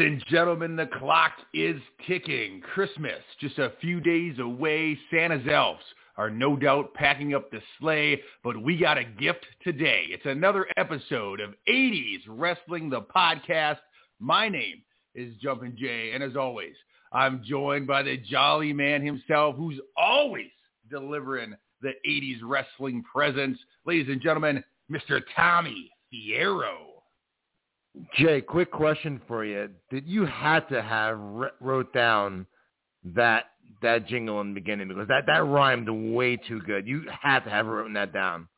And gentlemen, the clock is ticking. Christmas, just a few days away. Santa's elves are no doubt packing up the sleigh, but we got a gift today. It's another episode of 80s Wrestling, the podcast. My name is Jumpin' Jay, and as always, I'm joined by the jolly man himself who's always delivering the 80s wrestling presence. Ladies and gentlemen, Mr. Tommy Fierro. Jay, quick question for you. Did you had to have wrote down that that jingle in the beginning because that that rhymed way too good. You had to have written that down.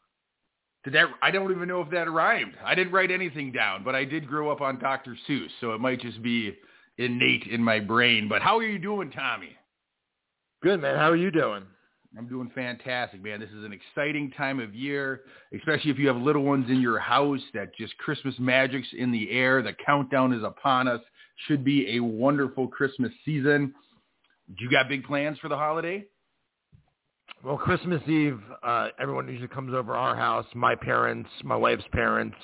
Did that? I don't even know if that rhymed. I didn't write anything down, but I did grow up on Dr. Seuss, so it might just be innate in my brain. But how are you doing, Tommy? Good, man. How are you doing? I'm doing fantastic, man. This is an exciting time of year, especially if you have little ones in your house. That just Christmas magic's in the air. The countdown is upon us. Should be a wonderful Christmas season. Do you got big plans for the holiday? Well, Christmas Eve, uh, everyone usually comes over our house. My parents, my wife's parents,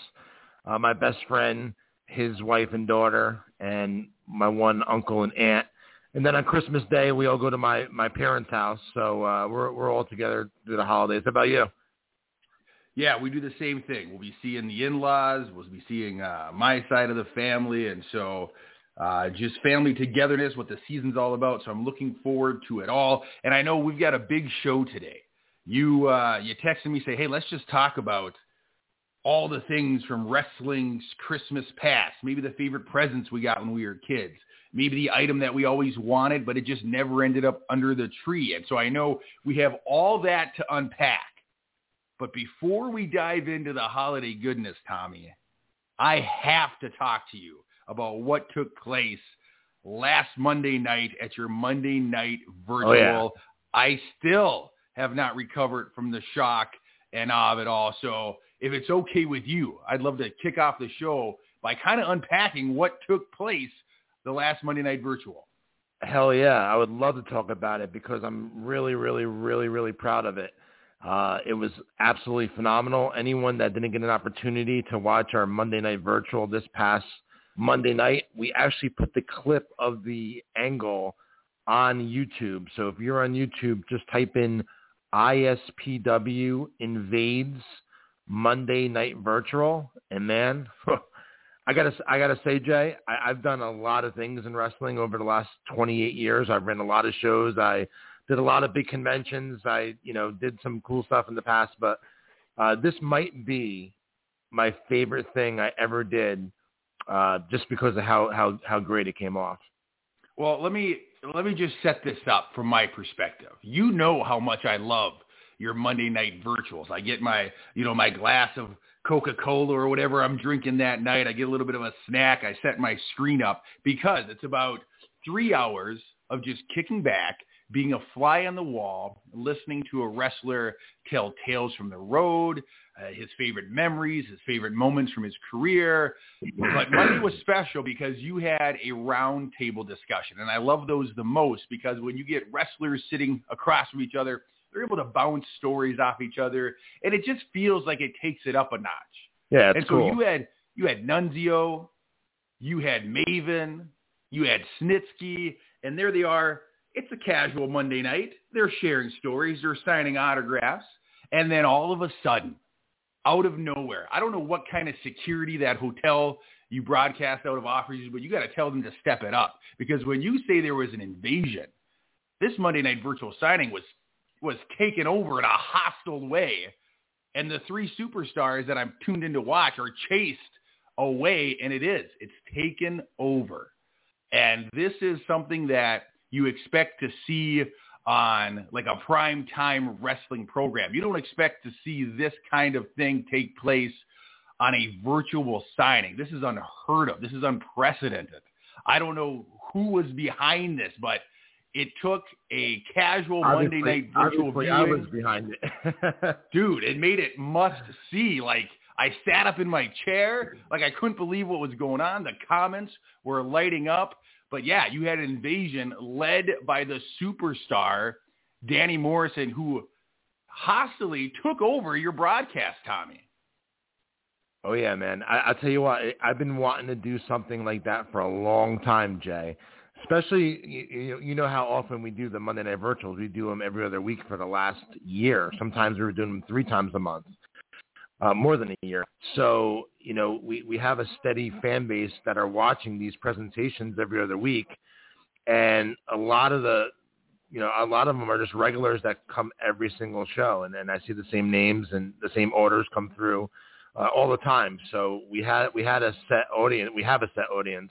uh, my best friend, his wife and daughter, and my one uncle and aunt and then on Christmas Day we all go to my my parents' house. So uh, we're we're all together through the holidays. How about you? Yeah, we do the same thing. We'll be seeing the in-laws. We'll be seeing uh, my side of the family, and so uh, just family togetherness, what the season's all about. So I'm looking forward to it all. And I know we've got a big show today. You uh, you texted me say, hey, let's just talk about all the things from wrestling's Christmas past, maybe the favorite presents we got when we were kids maybe the item that we always wanted, but it just never ended up under the tree. And so I know we have all that to unpack. But before we dive into the holiday goodness, Tommy, I have to talk to you about what took place last Monday night at your Monday night oh, virtual. Oh, yeah. I still have not recovered from the shock and awe of it all. So if it's okay with you, I'd love to kick off the show by kind of unpacking what took place the last Monday Night Virtual? Hell yeah, I would love to talk about it because I'm really, really, really, really proud of it. Uh, it was absolutely phenomenal. Anyone that didn't get an opportunity to watch our Monday Night Virtual this past Monday night, we actually put the clip of the angle on YouTube. So if you're on YouTube, just type in ISPW invades Monday Night Virtual, and man, I gotta I gotta say, Jay, I, I've done a lot of things in wrestling over the last 28 years. I've ran a lot of shows. I did a lot of big conventions. I you know did some cool stuff in the past, but uh, this might be my favorite thing I ever did, uh, just because of how how how great it came off. Well, let me let me just set this up from my perspective. You know how much I love your Monday night virtuals. I get my you know my glass of Coca-Cola or whatever I'm drinking that night. I get a little bit of a snack. I set my screen up because it's about three hours of just kicking back, being a fly on the wall, listening to a wrestler tell tales from the road, uh, his favorite memories, his favorite moments from his career. But Monday was special because you had a round table discussion. And I love those the most because when you get wrestlers sitting across from each other, they're able to bounce stories off each other, and it just feels like it takes it up a notch. Yeah, and so cool. you had you had Nunzio, you had Maven, you had Snitsky, and there they are. It's a casual Monday night. They're sharing stories. They're signing autographs. And then all of a sudden, out of nowhere, I don't know what kind of security that hotel you broadcast out of offers but you got to tell them to step it up. Because when you say there was an invasion, this Monday night virtual signing was was taken over in a hostile way. And the three superstars that I'm tuned in to watch are chased away, and it is. It's taken over. And this is something that you expect to see on like a prime time wrestling program. You don't expect to see this kind of thing take place on a virtual signing. This is unheard of. This is unprecedented. I don't know who was behind this, but – it took a casual obviously, Monday night virtual viewing. I was behind it. Dude, it made it must see. Like I sat up in my chair, like I couldn't believe what was going on. The comments were lighting up. But yeah, you had an invasion led by the superstar Danny Morrison, who hostily took over your broadcast, Tommy. Oh yeah, man. I, I'll tell you what. I've been wanting to do something like that for a long time, Jay. Especially, you, you know how often we do the Monday Night Virtuals. We do them every other week for the last year. Sometimes we were doing them three times a month, uh, more than a year. So, you know, we, we have a steady fan base that are watching these presentations every other week. And a lot of the, you know, a lot of them are just regulars that come every single show. And then I see the same names and the same orders come through uh, all the time. So we had we had a set audience. We have a set audience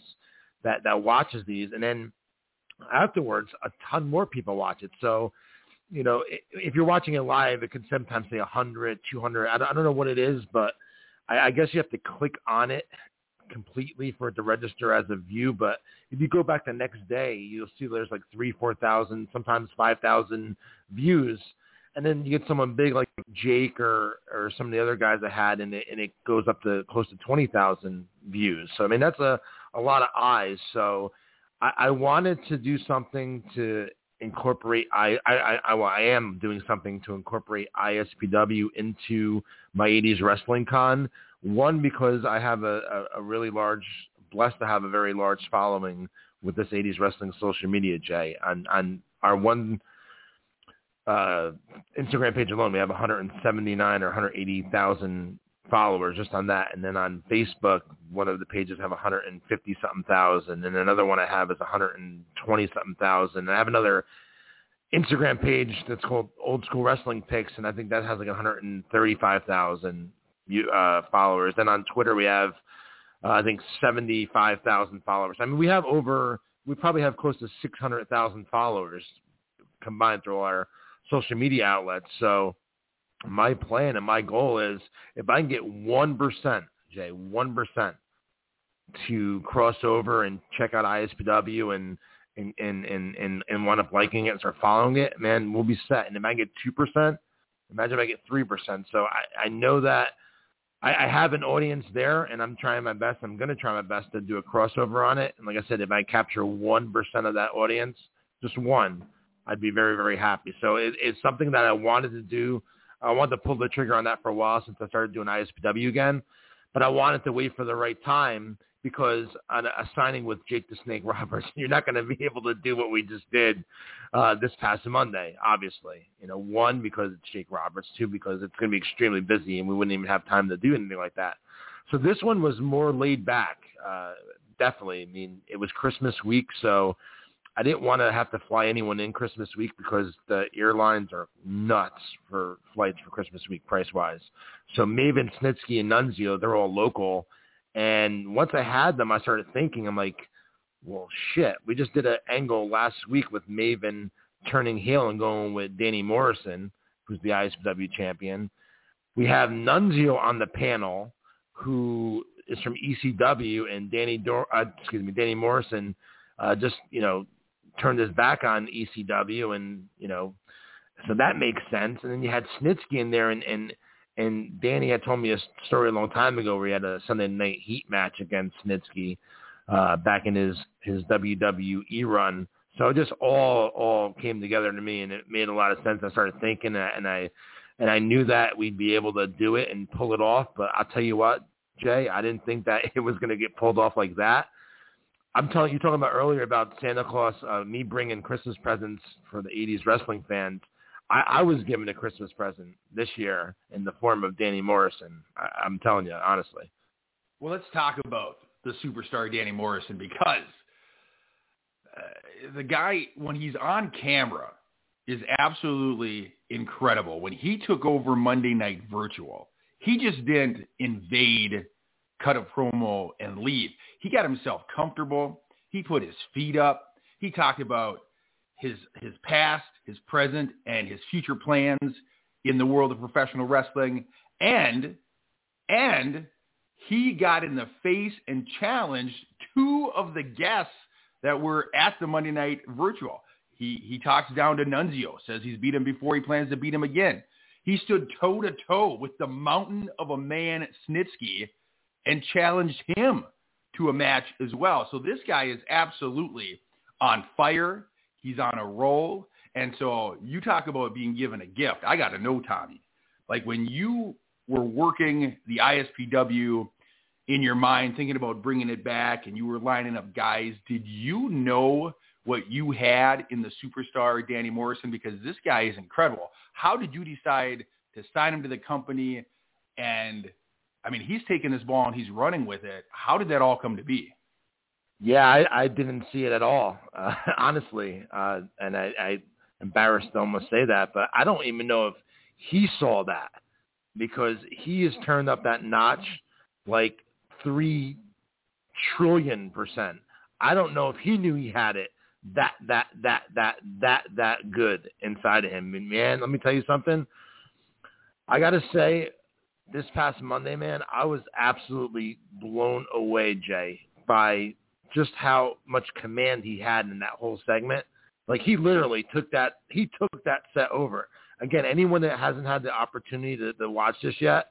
that that watches these, and then afterwards, a ton more people watch it. So you know, if you're watching it live, it could sometimes say 100, 200. I don't, know what it is, but I, I guess you have to click on it completely for it to register as a view. But if you go back the next day, you'll see there's like three, four thousand, sometimes five thousand views and then you get someone big like Jake or or some of the other guys I had, and it and it goes up to close to twenty thousand views. So I mean that's a a lot of eyes. So I, I wanted to do something to incorporate I, I I I am doing something to incorporate ISPW into my 80s wrestling con. One because I have a, a, a really large blessed to have a very large following with this 80s wrestling social media, Jay. On on our one uh, Instagram page alone, we have 179 or 180,000 followers just on that. And then on Facebook, one of the pages have 150 something thousand, and another one I have is 120 something thousand. And I have another Instagram page that's called Old School Wrestling Picks, and I think that has like 135,000 uh, followers. Then on Twitter, we have uh, I think 75,000 followers. I mean, we have over, we probably have close to 600,000 followers combined through our social media outlets. So my plan and my goal is if I can get 1%, Jay, 1% to cross over and check out ISPW and, and, and, and, and, and wind up liking it and start following it, man, we'll be set. And if I get 2%, imagine if I get 3%. So I, I know that I, I have an audience there and I'm trying my best. I'm going to try my best to do a crossover on it. And like I said, if I capture 1% of that audience, just one, I'd be very, very happy. So it, it's something that I wanted to do. I wanted to pull the trigger on that for a while since I started doing ISPW again, but I wanted to wait for the right time because on a, signing with Jake the Snake Roberts, you're not going to be able to do what we just did uh, this past Monday, obviously. You know, one, because it's Jake Roberts. Two, because it's going to be extremely busy and we wouldn't even have time to do anything like that. So this one was more laid back, uh, definitely. I mean, it was Christmas week, so I didn't want to have to fly anyone in Christmas week because the airlines are nuts for flights for Christmas week price wise. So Maven, Snitsky, and Nunzio, they're all local. And once I had them, I started thinking, I'm like, well, shit. We just did an angle last week with Maven turning heel and going with Danny Morrison, who's the ISW champion. We have Nunzio on the panel, who is from ECW, and Danny, Dor- uh, excuse me, Danny Morrison, uh, just you know turned his back on ECW, and you know, so that makes sense. And then you had Snitsky in there, and and and Danny had told me a story a long time ago where he had a Sunday Night Heat match against Snitsky uh, back in his his WWE run. So it just all all came together to me, and it made a lot of sense. I started thinking, and I and I knew that we'd be able to do it and pull it off. But I'll tell you what, Jay, I didn't think that it was going to get pulled off like that. I'm telling you talking about earlier about Santa Claus, uh, me bringing Christmas presents for the '80s wrestling fans. I, I was given a Christmas present this year in the form of Danny Morrison. I, I'm telling you honestly. Well, let's talk about the superstar Danny Morrison because uh, the guy, when he's on camera, is absolutely incredible. When he took over Monday Night Virtual, he just didn't invade cut a promo and leave. He got himself comfortable. He put his feet up. He talked about his his past, his present, and his future plans in the world of professional wrestling. And and he got in the face and challenged two of the guests that were at the Monday Night Virtual. He he talks down to Nunzio, says he's beat him before, he plans to beat him again. He stood toe to toe with the mountain of a man Snitsky and challenged him to a match as well. So this guy is absolutely on fire. He's on a roll. And so you talk about being given a gift. I got to know Tommy. Like when you were working the ISPW in your mind thinking about bringing it back and you were lining up guys, did you know what you had in the superstar Danny Morrison? Because this guy is incredible. How did you decide to sign him to the company? And I mean, he's taking this ball and he's running with it. How did that all come to be? Yeah, I, I didn't see it at all, uh, honestly. Uh, and I, I embarrassed to almost say that, but I don't even know if he saw that because he has turned up that notch like three trillion percent. I don't know if he knew he had it that that that that that that good inside of him. And man, let me tell you something. I gotta say, this past Monday, man, I was absolutely blown away, Jay, by just how much command he had in that whole segment. Like he literally took that he took that set over. Again, anyone that hasn't had the opportunity to, to watch this yet,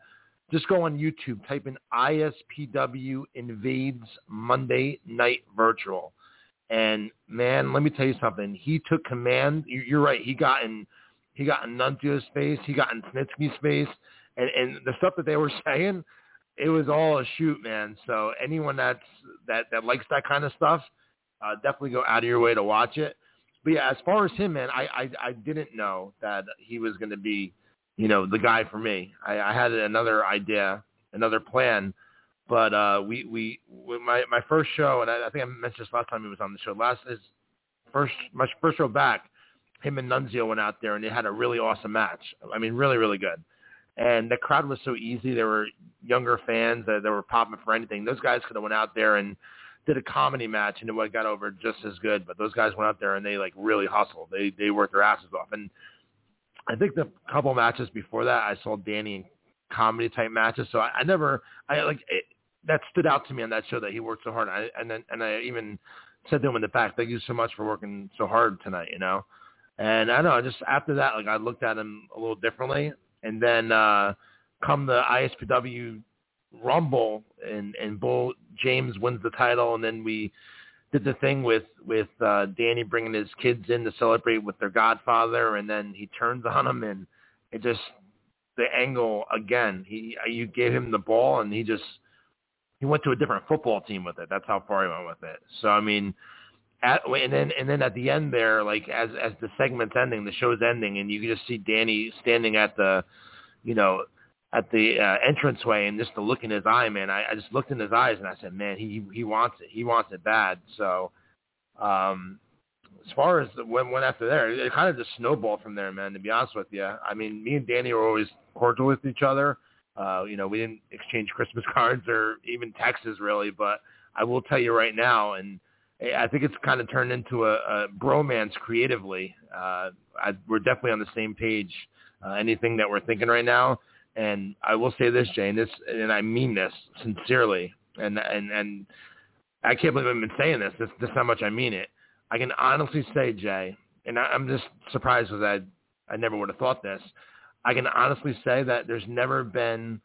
just go on YouTube, type in ISPW invades Monday Night Virtual. And man, let me tell you something. He took command. You're right. He got in, he got in Nunzio's space. He got in Snitsky's space, and and the stuff that they were saying, it was all a shoot, man. So anyone that's that that likes that kind of stuff, uh, definitely go out of your way to watch it. But yeah, as far as him, man, I I, I didn't know that he was going to be, you know, the guy for me. I, I had another idea, another plan, but uh, we we my my first show, and I, I think I mentioned this last time he was on the show. Last his first my first show back, him and Nunzio went out there and they had a really awesome match. I mean, really really good. And the crowd was so easy. There were younger fans that, that were popping for anything. Those guys could have went out there and did a comedy match and it would have got over just as good. But those guys went out there and they like really hustled. They they worked their asses off. And I think the couple matches before that, I saw Danny in comedy type matches. So I, I never, I like it, that stood out to me on that show that he worked so hard. I, and then and I even said to him in the back, "Thank you so much for working so hard tonight." You know. And I don't know, just after that, like I looked at him a little differently. And then uh come the ISPW Rumble and and Bull James wins the title, and then we did the thing with with uh, Danny bringing his kids in to celebrate with their godfather, and then he turns on him, and it just the angle again. He you gave him the ball, and he just he went to a different football team with it. That's how far he went with it. So I mean, at, and then and then at the end there, like as as the segment's ending, the show's ending, and you can just see Danny standing at the, you know, at the uh, entranceway and just the look in his eye, man, I, I just looked in his eyes and I said, man, he he wants it. He wants it bad. So, um, as far as when went after there, it kind of just snowballed from there, man. To be honest with you, I mean, me and Danny were always cordial with each other. Uh, you know, we didn't exchange Christmas cards or even texts really, but I will tell you right now, and I think it's kind of turned into a, a bromance creatively. Uh, I, we're definitely on the same page. Uh, anything that we're thinking right now, and I will say this, Jane, this, and I mean this sincerely, and and and I can't believe I've been saying this. This, this how much I mean it. I can honestly say, Jay, and I, I'm just surprised because I I never would have thought this. I can honestly say that there's never been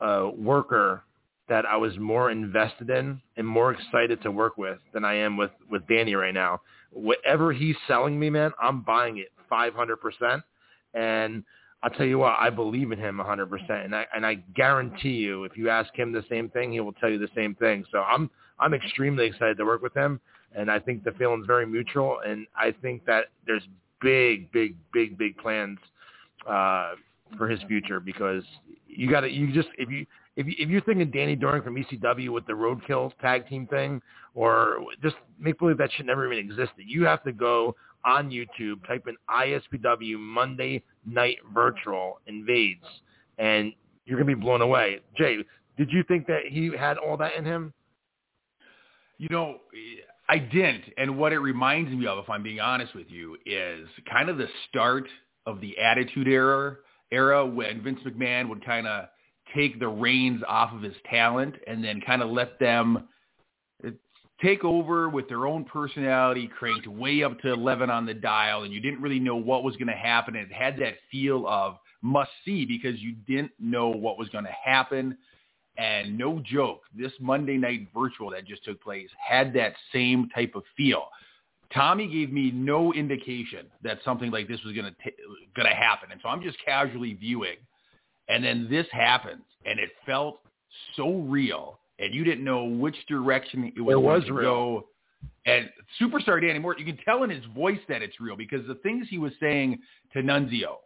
a worker that I was more invested in and more excited to work with than I am with with Danny right now. Whatever he's selling me, man, I'm buying it 500%. And I'll tell you what, I believe in him 100%, and I and I guarantee you, if you ask him the same thing, he will tell you the same thing. So I'm I'm extremely excited to work with him, and I think the feeling's very mutual, and I think that there's big, big, big, big plans uh, for his future because you got to you just if you if you, if you're thinking Danny Doring from ECW with the Roadkill tag team thing, or just make believe that shit never even existed, you have to go on YouTube, type in ISPW Monday Night Virtual Invades, and you're to be blown away. Jay, did you think that he had all that in him? You know, I didn't. And what it reminds me of, if I'm being honest with you, is kind of the start of the Attitude Era, era when Vince McMahon would kind of take the reins off of his talent and then kind of let them uh, take over with their own personality, cranked way up to 11 on the dial, and you didn't really know what was going to happen. It had that feel of must see because you didn't know what was going to happen. And no joke, this Monday night virtual that just took place had that same type of feel. Tommy gave me no indication that something like this was going to going to happen, and so I'm just casually viewing, and then this happens, and it felt so real and you didn't know which direction it was, it was going to real. go. And superstar Danny Moore, you can tell in his voice that it's real because the things he was saying to Nunzio,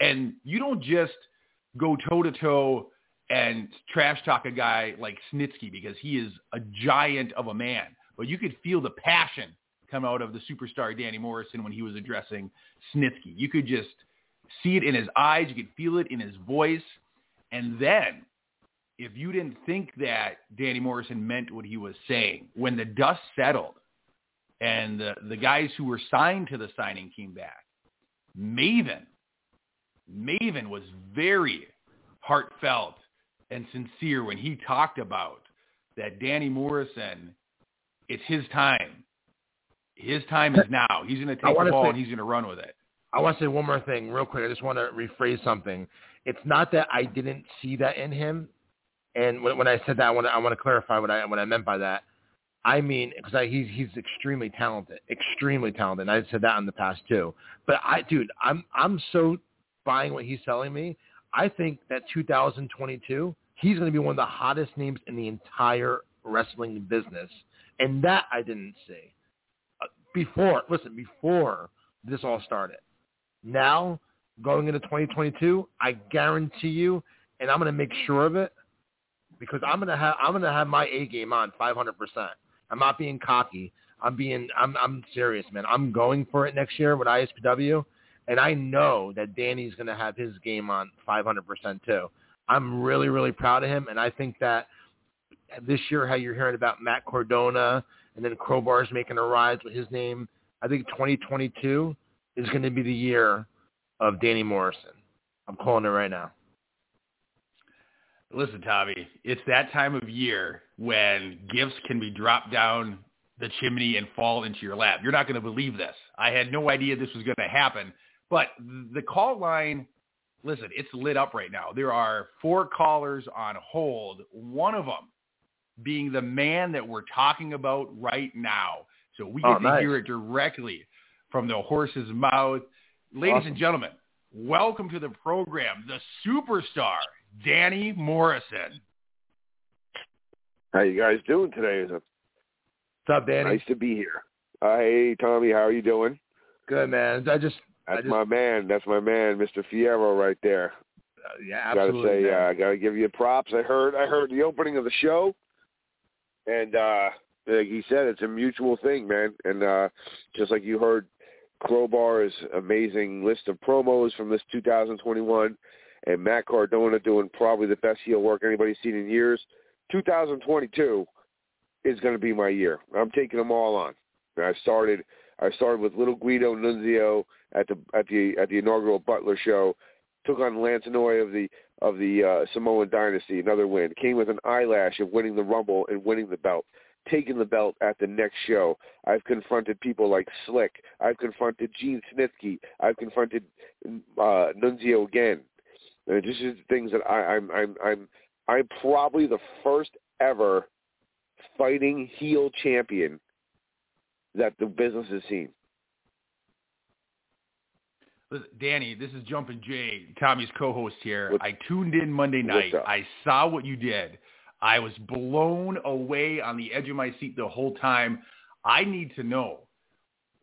and you don't just go toe to toe and trash talk a guy like Snitsky because he is a giant of a man, but you could feel the passion come out of the superstar Danny Morrison when he was addressing Snitsky. You could just see it in his eyes, you could feel it in his voice, and then if you didn't think that Danny Morrison meant what he was saying, when the dust settled and the, the guys who were signed to the signing came back, Maven, Maven was very heartfelt and sincere when he talked about that Danny Morrison, it's his time. His time is now. He's going to take the ball say, and he's going to run with it. I want to say one more thing real quick. I just want to rephrase something. It's not that I didn't see that in him. And when, when I said that, I want to, I want to clarify what I what I meant by that. I mean, because he's he's extremely talented, extremely talented. And I said that in the past too. But I, dude, I'm I'm so buying what he's telling me. I think that 2022, he's going to be one of the hottest names in the entire wrestling business, and that I didn't see uh, before. Listen, before this all started. Now, going into 2022, I guarantee you, and I'm going to make sure of it because I'm going to have I'm going to have my A game on 500%. I'm not being cocky. I'm being I'm I'm serious, man. I'm going for it next year with ISPW and I know that Danny's going to have his game on 500% too. I'm really, really proud of him. And I think that this year, how you're hearing about Matt Cardona and then Crowbar's making a rise with his name, I think 2022 is going to be the year of Danny Morrison. I'm calling it right now. Listen, Tommy, it's that time of year when gifts can be dropped down the chimney and fall into your lap. You're not going to believe this. I had no idea this was going to happen but the call line, listen, it's lit up right now. There are four callers on hold, one of them being the man that we're talking about right now. So we oh, get nice. to hear it directly from the horse's mouth. Ladies awesome. and gentlemen, welcome to the program, the superstar, Danny Morrison. How you guys doing today? What's up, Danny? Nice to be here. Uh, hey, Tommy, how are you doing? Good, man. I just that's just, my man. That's my man, Mr. Fierro, right there. Uh, yeah, absolutely. Gotta say, uh, gotta give you props. I heard, I heard the opening of the show, and uh like he said, it's a mutual thing, man. And uh just like you heard, Crowbar's amazing list of promos from this 2021, and Matt Cardona doing probably the best heel work anybody's seen in years. 2022 is going to be my year. I'm taking them all on. I started I started with Little Guido Nunzio at the at the at the inaugural Butler show. Took on Lance Anoa'i of the of the uh, Samoan Dynasty, another win. Came with an eyelash of winning the Rumble and winning the belt. Taking the belt at the next show. I've confronted people like Slick. I've confronted Gene Snitsky. I've confronted uh, Nunzio again. And this is things that I, I'm I'm I'm I'm probably the first ever fighting heel champion that the business has seen. Danny, this is Jumpin' Jay, Tommy's co-host here. What's, I tuned in Monday night. I saw what you did. I was blown away on the edge of my seat the whole time. I need to know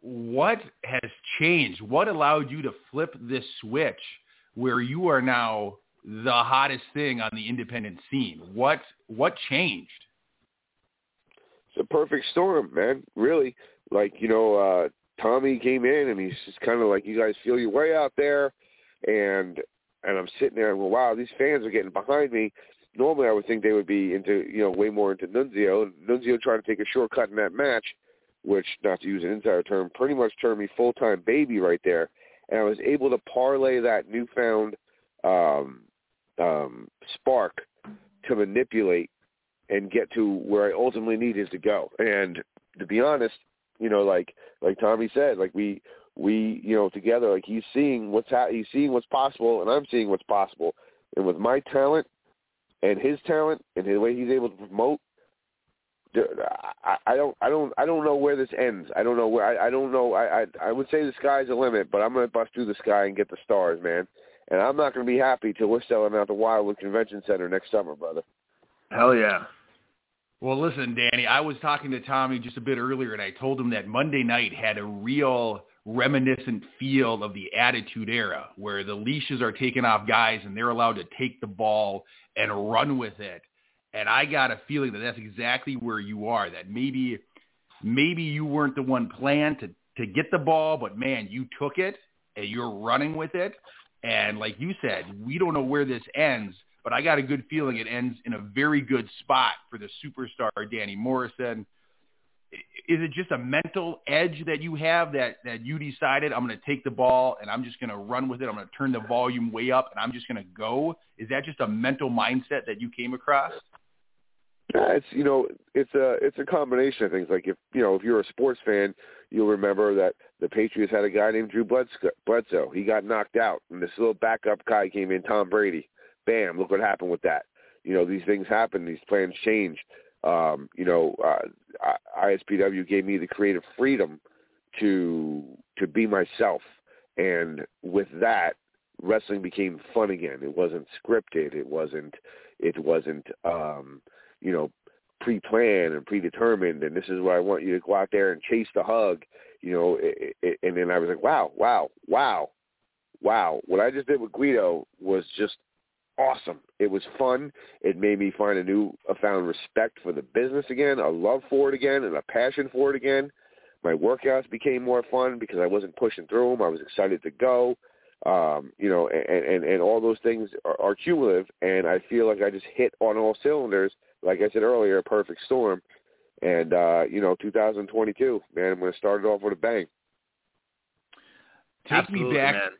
what has changed. What allowed you to flip this switch where you are now the hottest thing on the independent scene? What what changed? It's a perfect storm, man. Really, like you know, uh, Tommy came in and he's just kind of like, you guys feel your way out there, and and I'm sitting there and well, wow, these fans are getting behind me. Normally, I would think they would be into you know way more into Nunzio. Nunzio trying to take a shortcut in that match, which not to use an insider term, pretty much turned me full time baby right there. And I was able to parlay that newfound um, um, spark to manipulate and get to where I ultimately needed to go. And to be honest, you know, like like Tommy said, like we we you know together, like he's seeing what's ha- he's seeing what's possible, and I'm seeing what's possible. And with my talent and his talent and the way he's able to promote, I, I don't I don't I don't know where this ends. I don't know where I, I don't know. I, I I would say the sky's the limit, but I'm gonna bust through the sky and get the stars, man. And I'm not gonna be happy till we're selling out the Wildwood Convention Center next summer, brother. Hell yeah. Well, listen, Danny, I was talking to Tommy just a bit earlier, and I told him that Monday night had a real reminiscent feel of the Attitude Era, where the leashes are taken off guys and they're allowed to take the ball and run with it. And I got a feeling that that's exactly where you are. That maybe, maybe you weren't the one planned to to get the ball, but man, you took it and you're running with it. And like you said, we don't know where this ends, but I got a good feeling it ends in a very good spot for the superstar Danny Morrison. Is it just a mental edge that you have that that you decided I'm going to take the ball and I'm just going to run with it. I'm going to turn the volume way up and I'm just going to go. Is that just a mental mindset that you came across? Yeah, it's you know it's a it's a combination of things. Like if you know if you're a sports fan, you'll remember that the Patriots had a guy named Drew Bledsoe. He got knocked out, and this little backup guy came in, Tom Brady. Bam! Look what happened with that. You know these things happen. These plans change. Um, you know, uh, ISPW gave me the creative freedom to to be myself, and with that, wrestling became fun again. It wasn't scripted. It wasn't. It wasn't. um you know, pre-planned and predetermined, and this is where I want you to go out there and chase the hug, you know. It, it, and then I was like, wow, wow, wow, wow. What I just did with Guido was just awesome. It was fun. It made me find a new, a found respect for the business again, a love for it again, and a passion for it again. My workouts became more fun because I wasn't pushing through them. I was excited to go. Um, you know, and, and, and all those things are, are cumulative, and I feel like I just hit on all cylinders – like I said earlier, a perfect storm. And uh, you know, 2022, man, I'm going to start it off with a bang. Take Absolutely, me back. Man.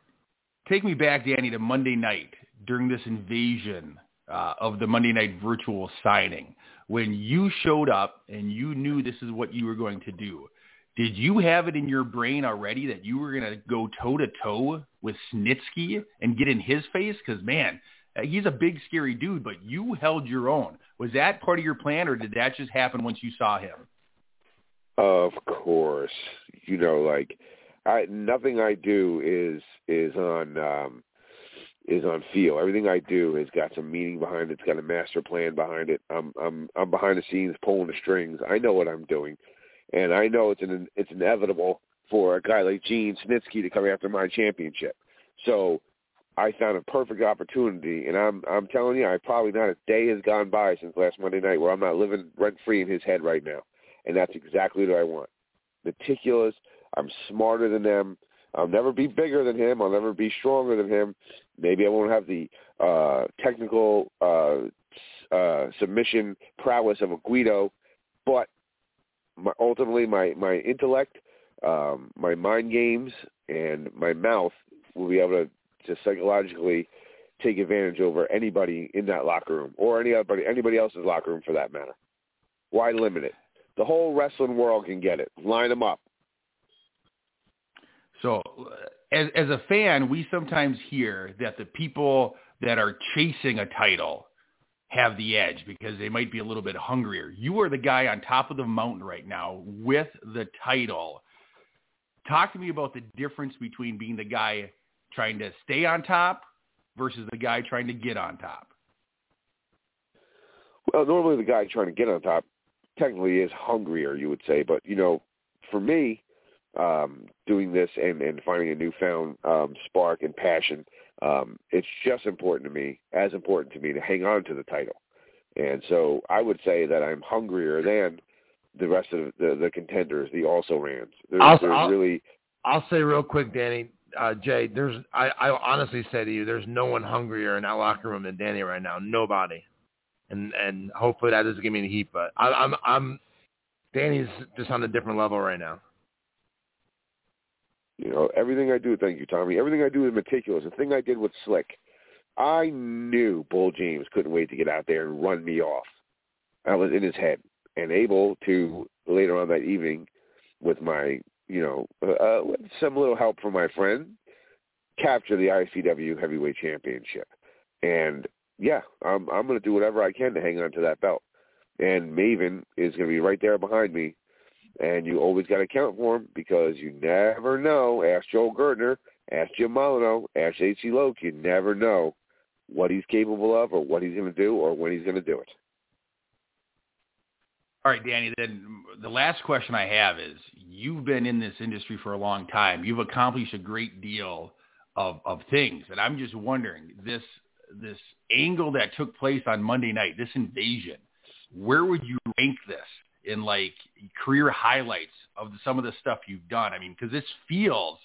Take me back, Danny, to Monday night during this invasion uh, of the Monday night virtual signing when you showed up and you knew this is what you were going to do. Did you have it in your brain already that you were going to go toe to toe with Snitsky and get in his face? Because man, he's a big, scary dude, but you held your own. Was that part of your plan, or did that just happen once you saw him? Of course, you know, like I nothing I do is is on um is on feel. Everything I do has got some meaning behind it. It's got a master plan behind it. I'm I'm I'm behind the scenes pulling the strings. I know what I'm doing, and I know it's an it's inevitable for a guy like Gene Snitsky to come after my championship. So I found a perfect opportunity, and I'm I'm telling you, I probably not a day has gone by since last Monday night where I'm not living rent free in his head right now, and that's exactly what I want. Meticulous. I'm smarter than them. I'll never be bigger than him. I'll never be stronger than him. Maybe I won't have the uh, technical uh, uh, submission prowess of a Guido, but my, ultimately my my intellect, um, my mind games, and my mouth will be able to to psychologically take advantage over anybody in that locker room or anybody anybody else's locker room for that matter. Why limit it? The whole wrestling world can get it. Line them up. So, as as a fan, we sometimes hear that the people that are chasing a title have the edge because they might be a little bit hungrier. You are the guy on top of the mountain right now with the title. Talk to me about the difference between being the guy trying to stay on top versus the guy trying to get on top? Well, normally the guy trying to get on top technically is hungrier, you would say. But, you know, for me, um, doing this and, and finding a newfound um, spark and passion, um, it's just important to me, as important to me, to hang on to the title. And so I would say that I'm hungrier than the rest of the, the contenders, the also rans. There's, I'll, there's I'll, really. I'll say real quick, Danny uh, Jay, there's I, I honestly say to you, there's no one hungrier in that locker room than Danny right now. Nobody, and and hopefully that doesn't give me any heat. But I, I'm I'm Danny's just on a different level right now. You know, everything I do, thank you, Tommy. Everything I do is meticulous. The thing I did with Slick, I knew Bull James couldn't wait to get out there and run me off. I was in his head and able to later on that evening with my you know, uh, with some little help from my friend, capture the ICW Heavyweight Championship. And yeah, I'm I'm going to do whatever I can to hang on to that belt. And Maven is going to be right there behind me. And you always got to count for him because you never know. Ask Joel Gertner, ask Jim Molineaux, ask H.C. Loc. You never know what he's capable of or what he's going to do or when he's going to do it. All right, Danny, then the last question I have is you've been in this industry for a long time. You've accomplished a great deal of, of things. And I'm just wondering, this this angle that took place on Monday night, this invasion, where would you rank this in like career highlights of some of the stuff you've done? I mean, because this feels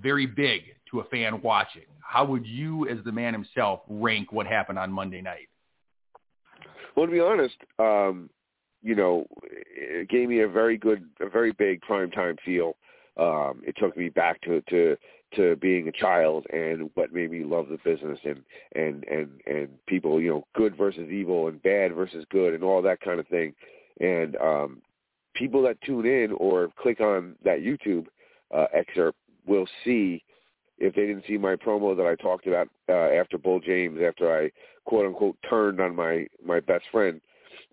very big to a fan watching. How would you, as the man himself, rank what happened on Monday night? Well, to be honest, um, you know, it gave me a very good, a very big primetime feel. Um, it took me back to to to being a child and what made me love the business and and and and people, you know, good versus evil and bad versus good and all that kind of thing. And um, people that tune in or click on that YouTube uh, excerpt will see if they didn't see my promo that I talked about uh, after Bull James, after I quote unquote turned on my my best friend.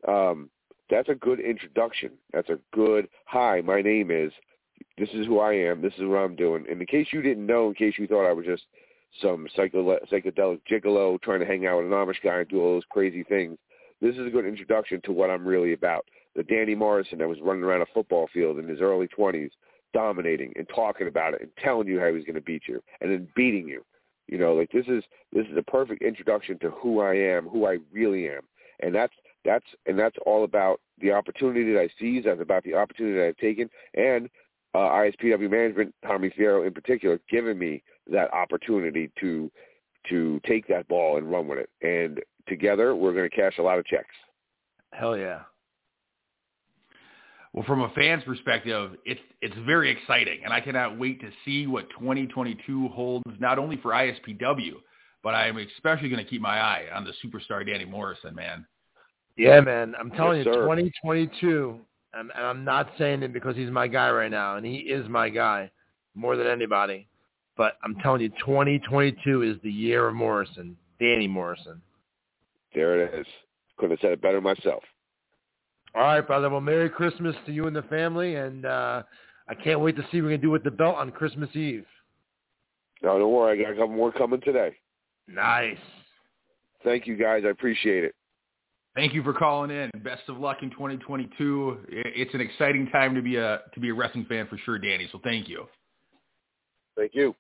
Um, that's a good introduction. That's a good hi. My name is. This is who I am. This is what I'm doing. And in case you didn't know, in case you thought I was just some psychedelic gigolo trying to hang out with an Amish guy and do all those crazy things, this is a good introduction to what I'm really about. The Danny Morrison that was running around a football field in his early 20s, dominating and talking about it and telling you how he was going to beat you and then beating you. You know, like this is this is a perfect introduction to who I am, who I really am, and that's that's and that's all about the opportunity that I seize. That's about the opportunity that I've taken, and uh, ISPW management, Tommy Fierro in particular, giving me that opportunity to to take that ball and run with it. And together, we're going to cash a lot of checks. Hell yeah! Well, from a fan's perspective, it's it's very exciting, and I cannot wait to see what 2022 holds, not only for ISPW, but I'm especially going to keep my eye on the superstar Danny Morrison, man. Yeah, man, I'm telling yes, you, sir. 2022, and, and I'm not saying it because he's my guy right now, and he is my guy more than anybody. But I'm telling you, 2022 is the year of Morrison, Danny Morrison. There it is. Couldn't have said it better myself. All right, brother. Well, Merry Christmas to you and the family, and uh, I can't wait to see what we're gonna do with the belt on Christmas Eve. No, don't worry. I got a couple more coming today. Nice. Thank you, guys. I appreciate it. Thank you for calling in. Best of luck in 2022. It's an exciting time to be a to be a wrestling fan for sure, Danny. So thank you. Thank you.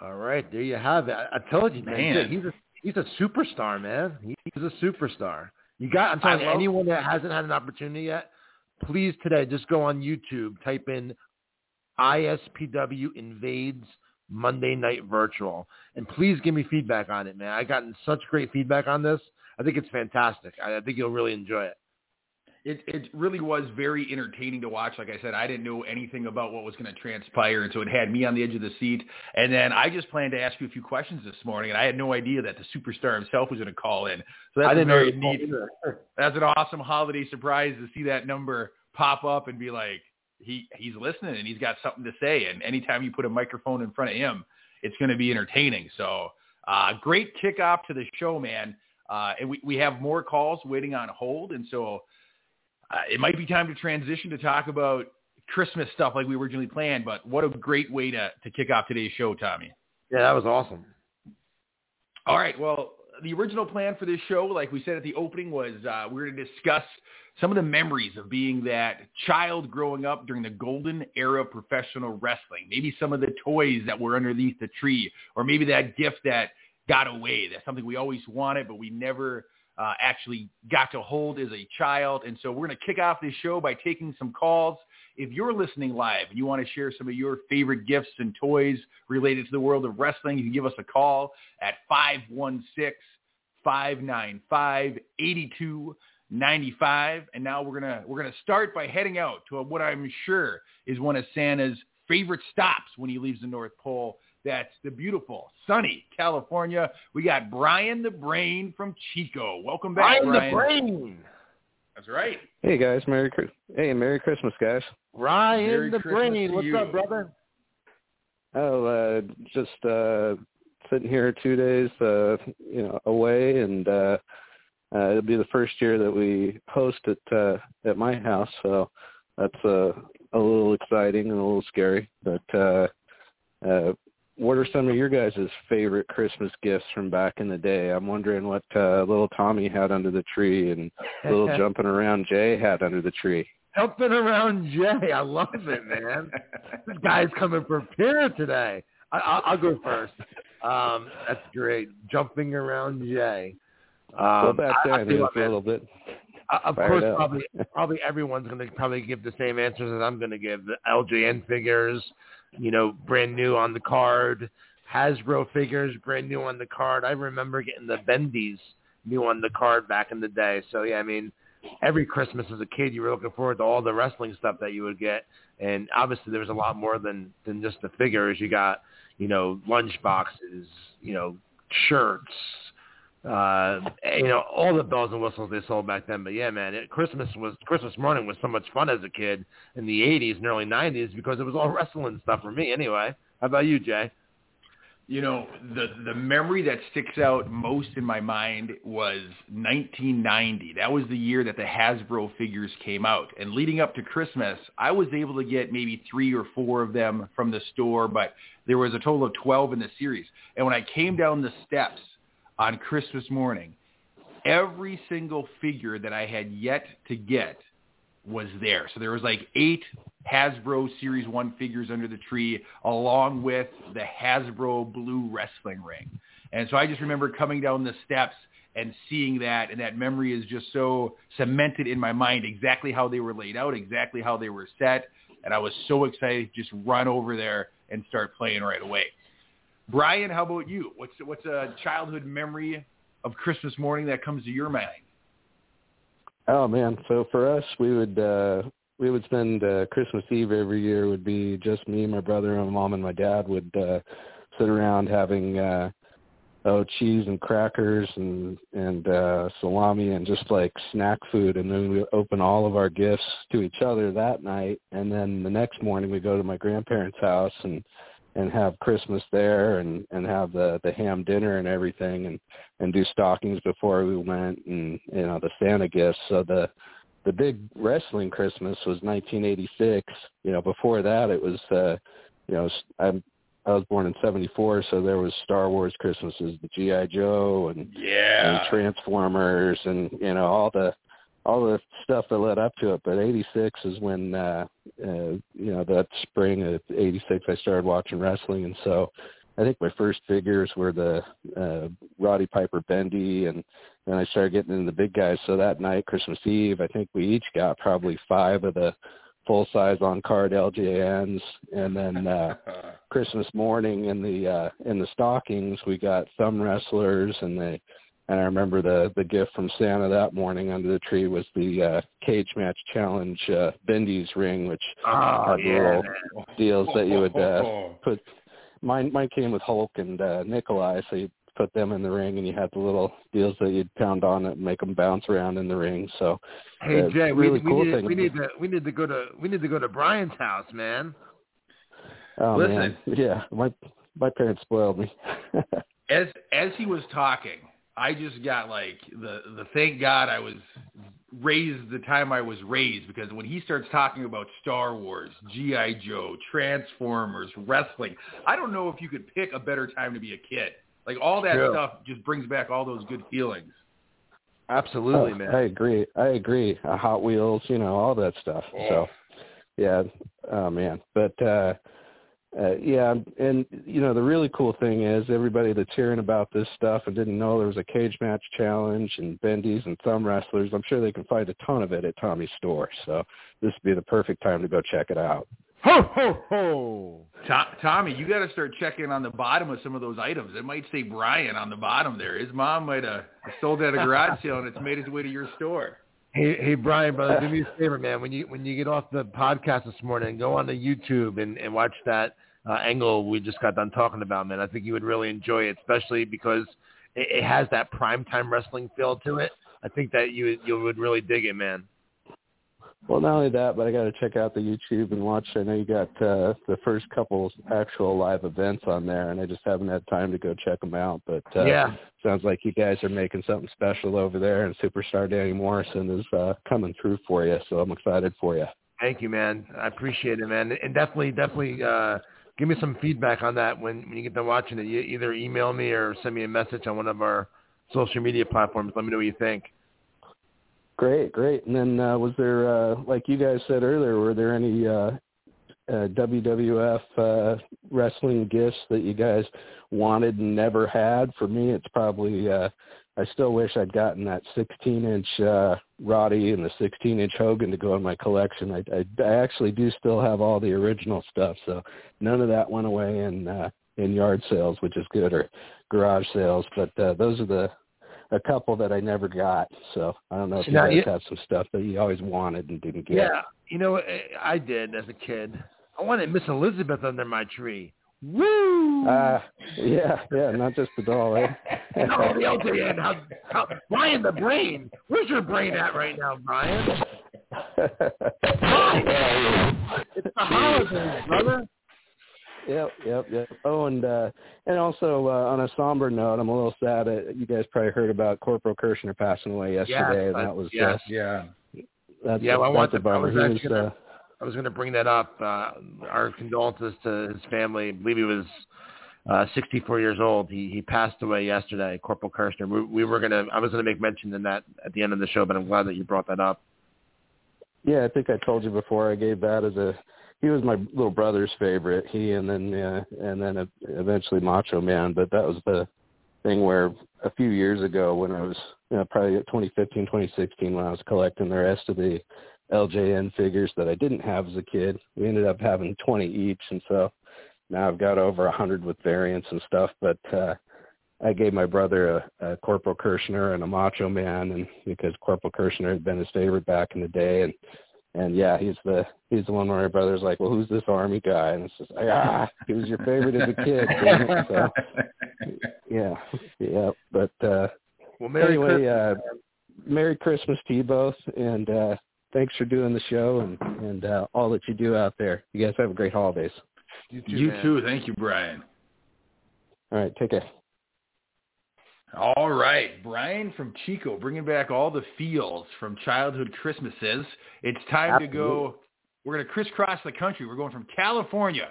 All right, there you have it. I, I told you, man. Man. He's a he's a superstar, man. He's a superstar. You got. I'm telling anyone that hasn't had an opportunity yet, please today just go on YouTube, type in ISPW invades Monday Night Virtual, and please give me feedback on it, man. I gotten such great feedback on this. I think it's fantastic. I, I think you'll really enjoy it. It it really was very entertaining to watch. Like I said, I didn't know anything about what was going to transpire, and so it had me on the edge of the seat. And then I just planned to ask you a few questions this morning, and I had no idea that the superstar himself was going to call in. So that's I a didn't very neat. either. That's an awesome holiday surprise to see that number pop up and be like, he he's listening and he's got something to say. And anytime you put a microphone in front of him, it's going to be entertaining. So uh, great kickoff to the show, man. Uh, and we, we have more calls waiting on hold. And so uh, it might be time to transition to talk about Christmas stuff like we originally planned. But what a great way to, to kick off today's show, Tommy. Yeah, that was awesome. All right. Well, the original plan for this show, like we said at the opening, was uh, we were to discuss some of the memories of being that child growing up during the golden era of professional wrestling. Maybe some of the toys that were underneath the tree, or maybe that gift that got away. That's something we always wanted, but we never uh, actually got to hold as a child. And so we're going to kick off this show by taking some calls. If you're listening live and you want to share some of your favorite gifts and toys related to the world of wrestling, you can give us a call at 516-595-8295. And now we're going to we're going to start by heading out to what I'm sure is one of Santa's favorite stops when he leaves the North Pole. That's the beautiful, sunny California. We got Brian the Brain from Chico. Welcome back, Brian Brian. the Brain. That's right. Hey guys, Merry Hey, Merry Christmas, guys. Ryan Merry the Christmas Brain. What's you. up, brother? Oh, uh, just uh, sitting here two days, uh, you know, away, and uh, uh, it'll be the first year that we host it uh, at my house, so that's uh, a little exciting and a little scary. But uh, uh, what are some of your guys' favorite Christmas gifts from back in the day? I'm wondering what uh, little Tommy had under the tree and little jumping around Jay had under the tree. Jumping around Jay, I love it, man. this guy's coming prepared today. I, I'll, I'll go first. Um, that's great. Jumping around Jay. Um, well, back then it was a little bit. Uh, of course, probably probably everyone's going to probably give the same answers as I'm going to give. The LJN figures, you know, brand new on the card. Hasbro figures, brand new on the card. I remember getting the Bendies new on the card back in the day. So yeah, I mean, every Christmas as a kid, you were looking forward to all the wrestling stuff that you would get, and obviously there was a lot more than than just the figures. You got, you know, lunch boxes, you know, shirts, uh, you know, all the bells and whistles they sold back then. But yeah, man, it, Christmas was Christmas morning was so much fun as a kid in the '80s and early '90s because it was all wrestling stuff for me. Anyway, how about you, Jay? You know, the the memory that sticks out most in my mind was 1990. That was the year that the Hasbro figures came out. And leading up to Christmas, I was able to get maybe 3 or 4 of them from the store, but there was a total of 12 in the series. And when I came down the steps on Christmas morning, every single figure that I had yet to get was there. So there was like eight Hasbro Series 1 figures under the tree along with the Hasbro blue wrestling ring. And so I just remember coming down the steps and seeing that and that memory is just so cemented in my mind exactly how they were laid out, exactly how they were set. And I was so excited to just run over there and start playing right away. Brian, how about you? What's what's a childhood memory of Christmas morning that comes to your mind? Oh man, so for us, we would uh, we would spend uh, Christmas Eve every year. Would be just me, my brother, my mom, and my dad would uh, sit around having uh, oh cheese and crackers and and uh, salami and just like snack food, and then we open all of our gifts to each other that night, and then the next morning we go to my grandparents' house and and have Christmas there and and have the the ham dinner and everything and and do stockings before we went and you know the Santa gifts. So the the big wrestling Christmas was 1986. You know, before that it was uh you know I'm I was born in '74, so there was Star Wars Christmases, the GI Joe, and, yeah. and Transformers, and you know all the all the stuff that led up to it. But '86 is when uh, uh, you know that spring of '86 I started watching wrestling, and so I think my first figures were the uh, Roddy Piper Bendy, and then I started getting into the big guys. So that night, Christmas Eve, I think we each got probably five of the full size on card LJNs, and then uh, Christmas morning in the uh, in the stockings we got thumb wrestlers and the and I remember the the gift from Santa that morning under the tree was the uh, cage match challenge uh, Bendy's ring, which oh, had yeah, little deals that you would uh, put. Mine mine came with Hulk and uh, Nikolai, so you put them in the ring, and you had the little deals that you'd pound on it and make them bounce around in the ring. So, hey uh, Jay, really we, cool we, need, thing. we need to we need to go to we need to go to Brian's house, man. oh Listen. man, yeah, my my parents spoiled me. As as he was talking, I just got like the the thank God I was raised the time I was raised because when he starts talking about Star Wars, GI Joe, Transformers, wrestling, I don't know if you could pick a better time to be a kid. Like all that True. stuff just brings back all those good feelings. Absolutely, Oh, man. I agree. I agree. Uh, Hot Wheels, you know, all that stuff. So, yeah. Oh man. But uh, uh, yeah, and you know, the really cool thing is everybody that's hearing about this stuff and didn't know there was a cage match challenge and bendies and thumb wrestlers. I'm sure they can find a ton of it at Tommy's store. So this would be the perfect time to go check it out. Ho ho ho! To- Tommy, you got to start checking on the bottom of some of those items. It might say Brian on the bottom there. His mom might have sold at a garage sale and it's made its way to your store. Hey, hey, Brian, brother, do me a favor, man. When you when you get off the podcast this morning, go on to YouTube and, and watch that uh, angle we just got done talking about, man. I think you would really enjoy it, especially because it, it has that primetime wrestling feel to it. I think that you you would really dig it, man. Well, not only that, but I got to check out the YouTube and watch. I know you got uh, the first couple actual live events on there, and I just haven't had time to go check them out. But uh, Yeah. sounds like you guys are making something special over there, and Superstar Danny Morrison is uh, coming through for you. So I'm excited for you. Thank you, man. I appreciate it, man. And definitely, definitely uh, give me some feedback on that when, when you get done watching it. You either email me or send me a message on one of our social media platforms. Let me know what you think. Great, great. And then uh, was there, uh, like you guys said earlier, were there any uh, uh, WWF uh, wrestling gifts that you guys wanted and never had? For me, it's probably uh, I still wish I'd gotten that 16 inch uh, Roddy and the 16 inch Hogan to go in my collection. I, I, I actually do still have all the original stuff, so none of that went away in uh, in yard sales, which is good, or garage sales. But uh, those are the a couple that I never got. So I don't know if you guys you, have some stuff that you always wanted and didn't get. Yeah, you know, I did as a kid. I wanted Miss Elizabeth under my tree. Woo! Uh, yeah, yeah, not just the doll, eh? no, the LJN. How, how, Brian the Brain. Where's your brain at right now, Brian? Brian! it's the holidays, brother. Yep, yep, yep. Oh, and uh, and also uh, on a somber note, I'm a little sad. Uh, you guys probably heard about Corporal Kirchner passing away yesterday, yes, and that was yes, uh, yeah, that's, yeah. Well, I want to. I was, was, gonna, uh, I was going to bring that up. Uh, our condolences to his family. I believe he was uh, 64 years old. He he passed away yesterday. Corporal Kirchner. We, we were gonna. I was going to make mention in that at the end of the show, but I'm glad that you brought that up. Yeah, I think I told you before. I gave that as a he was my little brother's favorite. He and then uh, and then eventually Macho Man. But that was the thing where a few years ago when I was you know, probably 2015, 2016 when I was collecting the rest of the LJN figures that I didn't have as a kid. We ended up having 20 each, and so now I've got over a 100 with variants and stuff. But uh, I gave my brother a, a Corporal Kirchner and a Macho Man, and because Corporal Kirchner had been his favorite back in the day, and and yeah, he's the he's the one where my brother's like, well, who's this army guy? And it's just like, ah, he was your favorite as a kid. so, yeah, yeah. But uh, well, Merry anyway, Christmas. uh, Merry Christmas to you both, and uh, thanks for doing the show and and uh, all that you do out there. You guys have a great holidays. You too. You too. Thank you, Brian. All right, take care. All right, Brian from Chico, bringing back all the feels from childhood Christmases. It's time Absolutely. to go. We're going to crisscross the country. We're going from California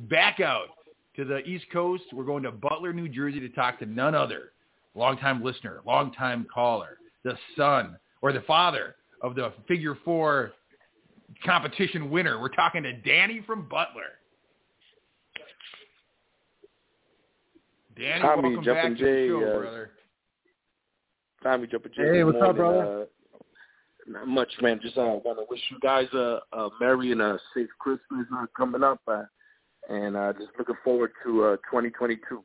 back out to the East Coast. We're going to Butler, New Jersey to talk to none other, longtime listener, longtime caller, the son or the father of the figure four competition winner. We're talking to Danny from Butler. Danny, Tommy, welcome Jumpin' back Jay, to the show, uh, brother. Tommy Jumpin' Jay. Hey, what's morning, up, brother? Uh, not much, man. Just uh, want to wish you guys a, a merry and a safe Christmas uh, coming up, uh, and uh, just looking forward to uh, 2022.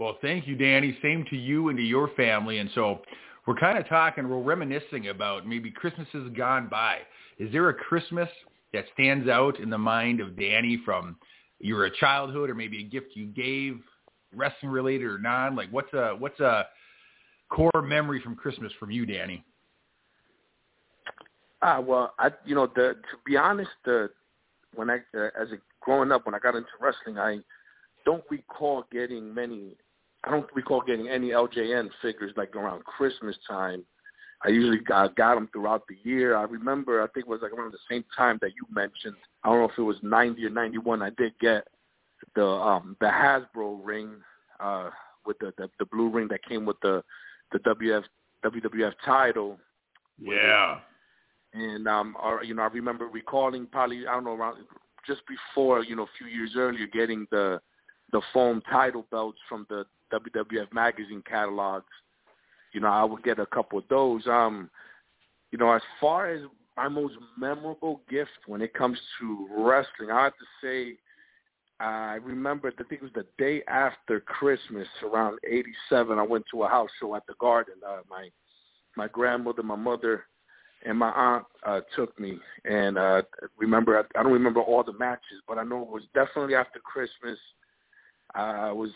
Well, thank you, Danny. Same to you and to your family. And so we're kind of talking, we're reminiscing about maybe Christmases gone by. Is there a Christmas that stands out in the mind of Danny from your childhood or maybe a gift you gave, wrestling related or non? Like what's a what's a core memory from Christmas from you, Danny? Ah, well, I you know the to be honest, the when I uh, as a growing up when I got into wrestling, I don't recall getting many I don't recall getting any LJN figures like around Christmas time. I usually got, got them throughout the year. I remember, I think it was like around the same time that you mentioned. I don't know if it was 90 or 91. I did get the um the Hasbro ring uh with the, the the blue ring that came with the the WF WWF title. Yeah. And um, or, you know, I remember recalling probably I don't know around just before you know a few years earlier getting the the foam title belts from the WWF magazine catalogs. You know, I would get a couple of those. Um, you know, as far as my most memorable gift when it comes to wrestling, I have to say I remember I think it was the day after Christmas, around '87. I went to a house show at the Garden. Uh, my my grandmother, my mother, and my aunt uh, took me. And uh, remember, I, I don't remember all the matches, but I know it was definitely after Christmas. Uh, I was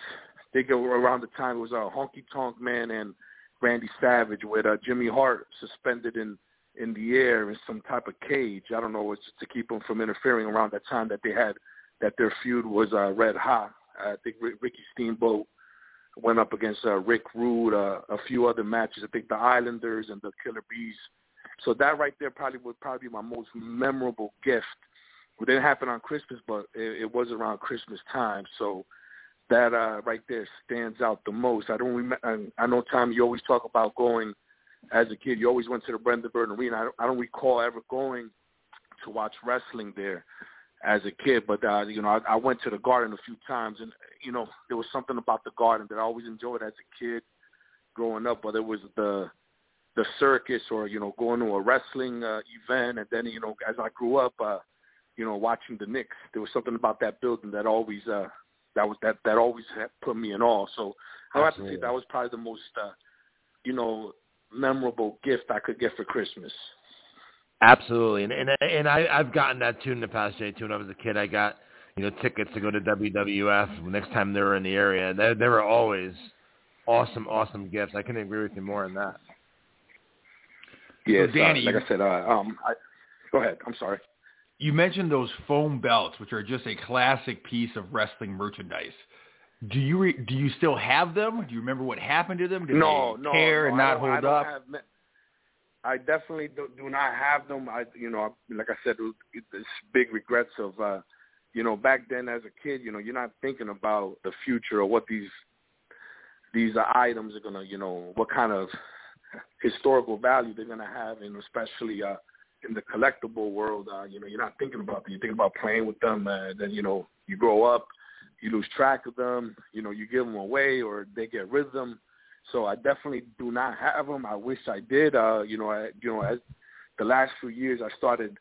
think around the time it was uh, Honky Tonk Man and Randy Savage with uh, Jimmy Hart suspended in in the air in some type of cage. I don't know, it's to keep them from interfering around that time that they had that their feud was uh, red hot. I think Ricky Steamboat went up against uh, Rick Rude, uh, a few other matches. I think the Islanders and the Killer Bees. So that right there probably would probably be my most memorable gift. it didn't happen on Christmas, but it, it was around Christmas time. So that uh, right there stands out the most. I don't remember. I know Tom, you always talk about going as a kid. You always went to the Brendan Byrne Arena. I don't, I don't recall ever going to watch wrestling there as a kid, but uh, you know, I, I went to the Garden a few times, and you know, there was something about the Garden that I always enjoyed as a kid growing up. Whether it was the the circus or you know going to a wrestling uh, event, and then you know, as I grew up, uh, you know, watching the Knicks, there was something about that building that always uh, that was that that always put me in awe. So I have to say that was probably the most uh, you know memorable gift I could get for Christmas. Absolutely, and and and I I've gotten that too in the past, Jay. Too when I was a kid, I got you know tickets to go to WWF next time they were in the area. They they were always awesome, awesome gifts. I couldn't agree with you more on that. Yeah, so Danny, uh, like I said, uh, um, I, go ahead. I'm sorry. You mentioned those foam belts, which are just a classic piece of wrestling merchandise. Do you re- do you still have them? Do you remember what happened to them? Did no, they no, tear no, and not hold I up? Have, I definitely do, do not have them. I, you know, like I said, it's big regrets of, uh, you know, back then as a kid, you know, you're not thinking about the future or what these these items are gonna, you know, what kind of historical value they're gonna have, and especially uh, in the collectible world, uh, you know, you're not thinking about them. You're thinking about playing with them. Uh, then you know, you grow up, you lose track of them. You know, you give them away or they get rid of them. So I definitely do not have them. I wish I did. Uh, you know, I, you know, as the last few years, I started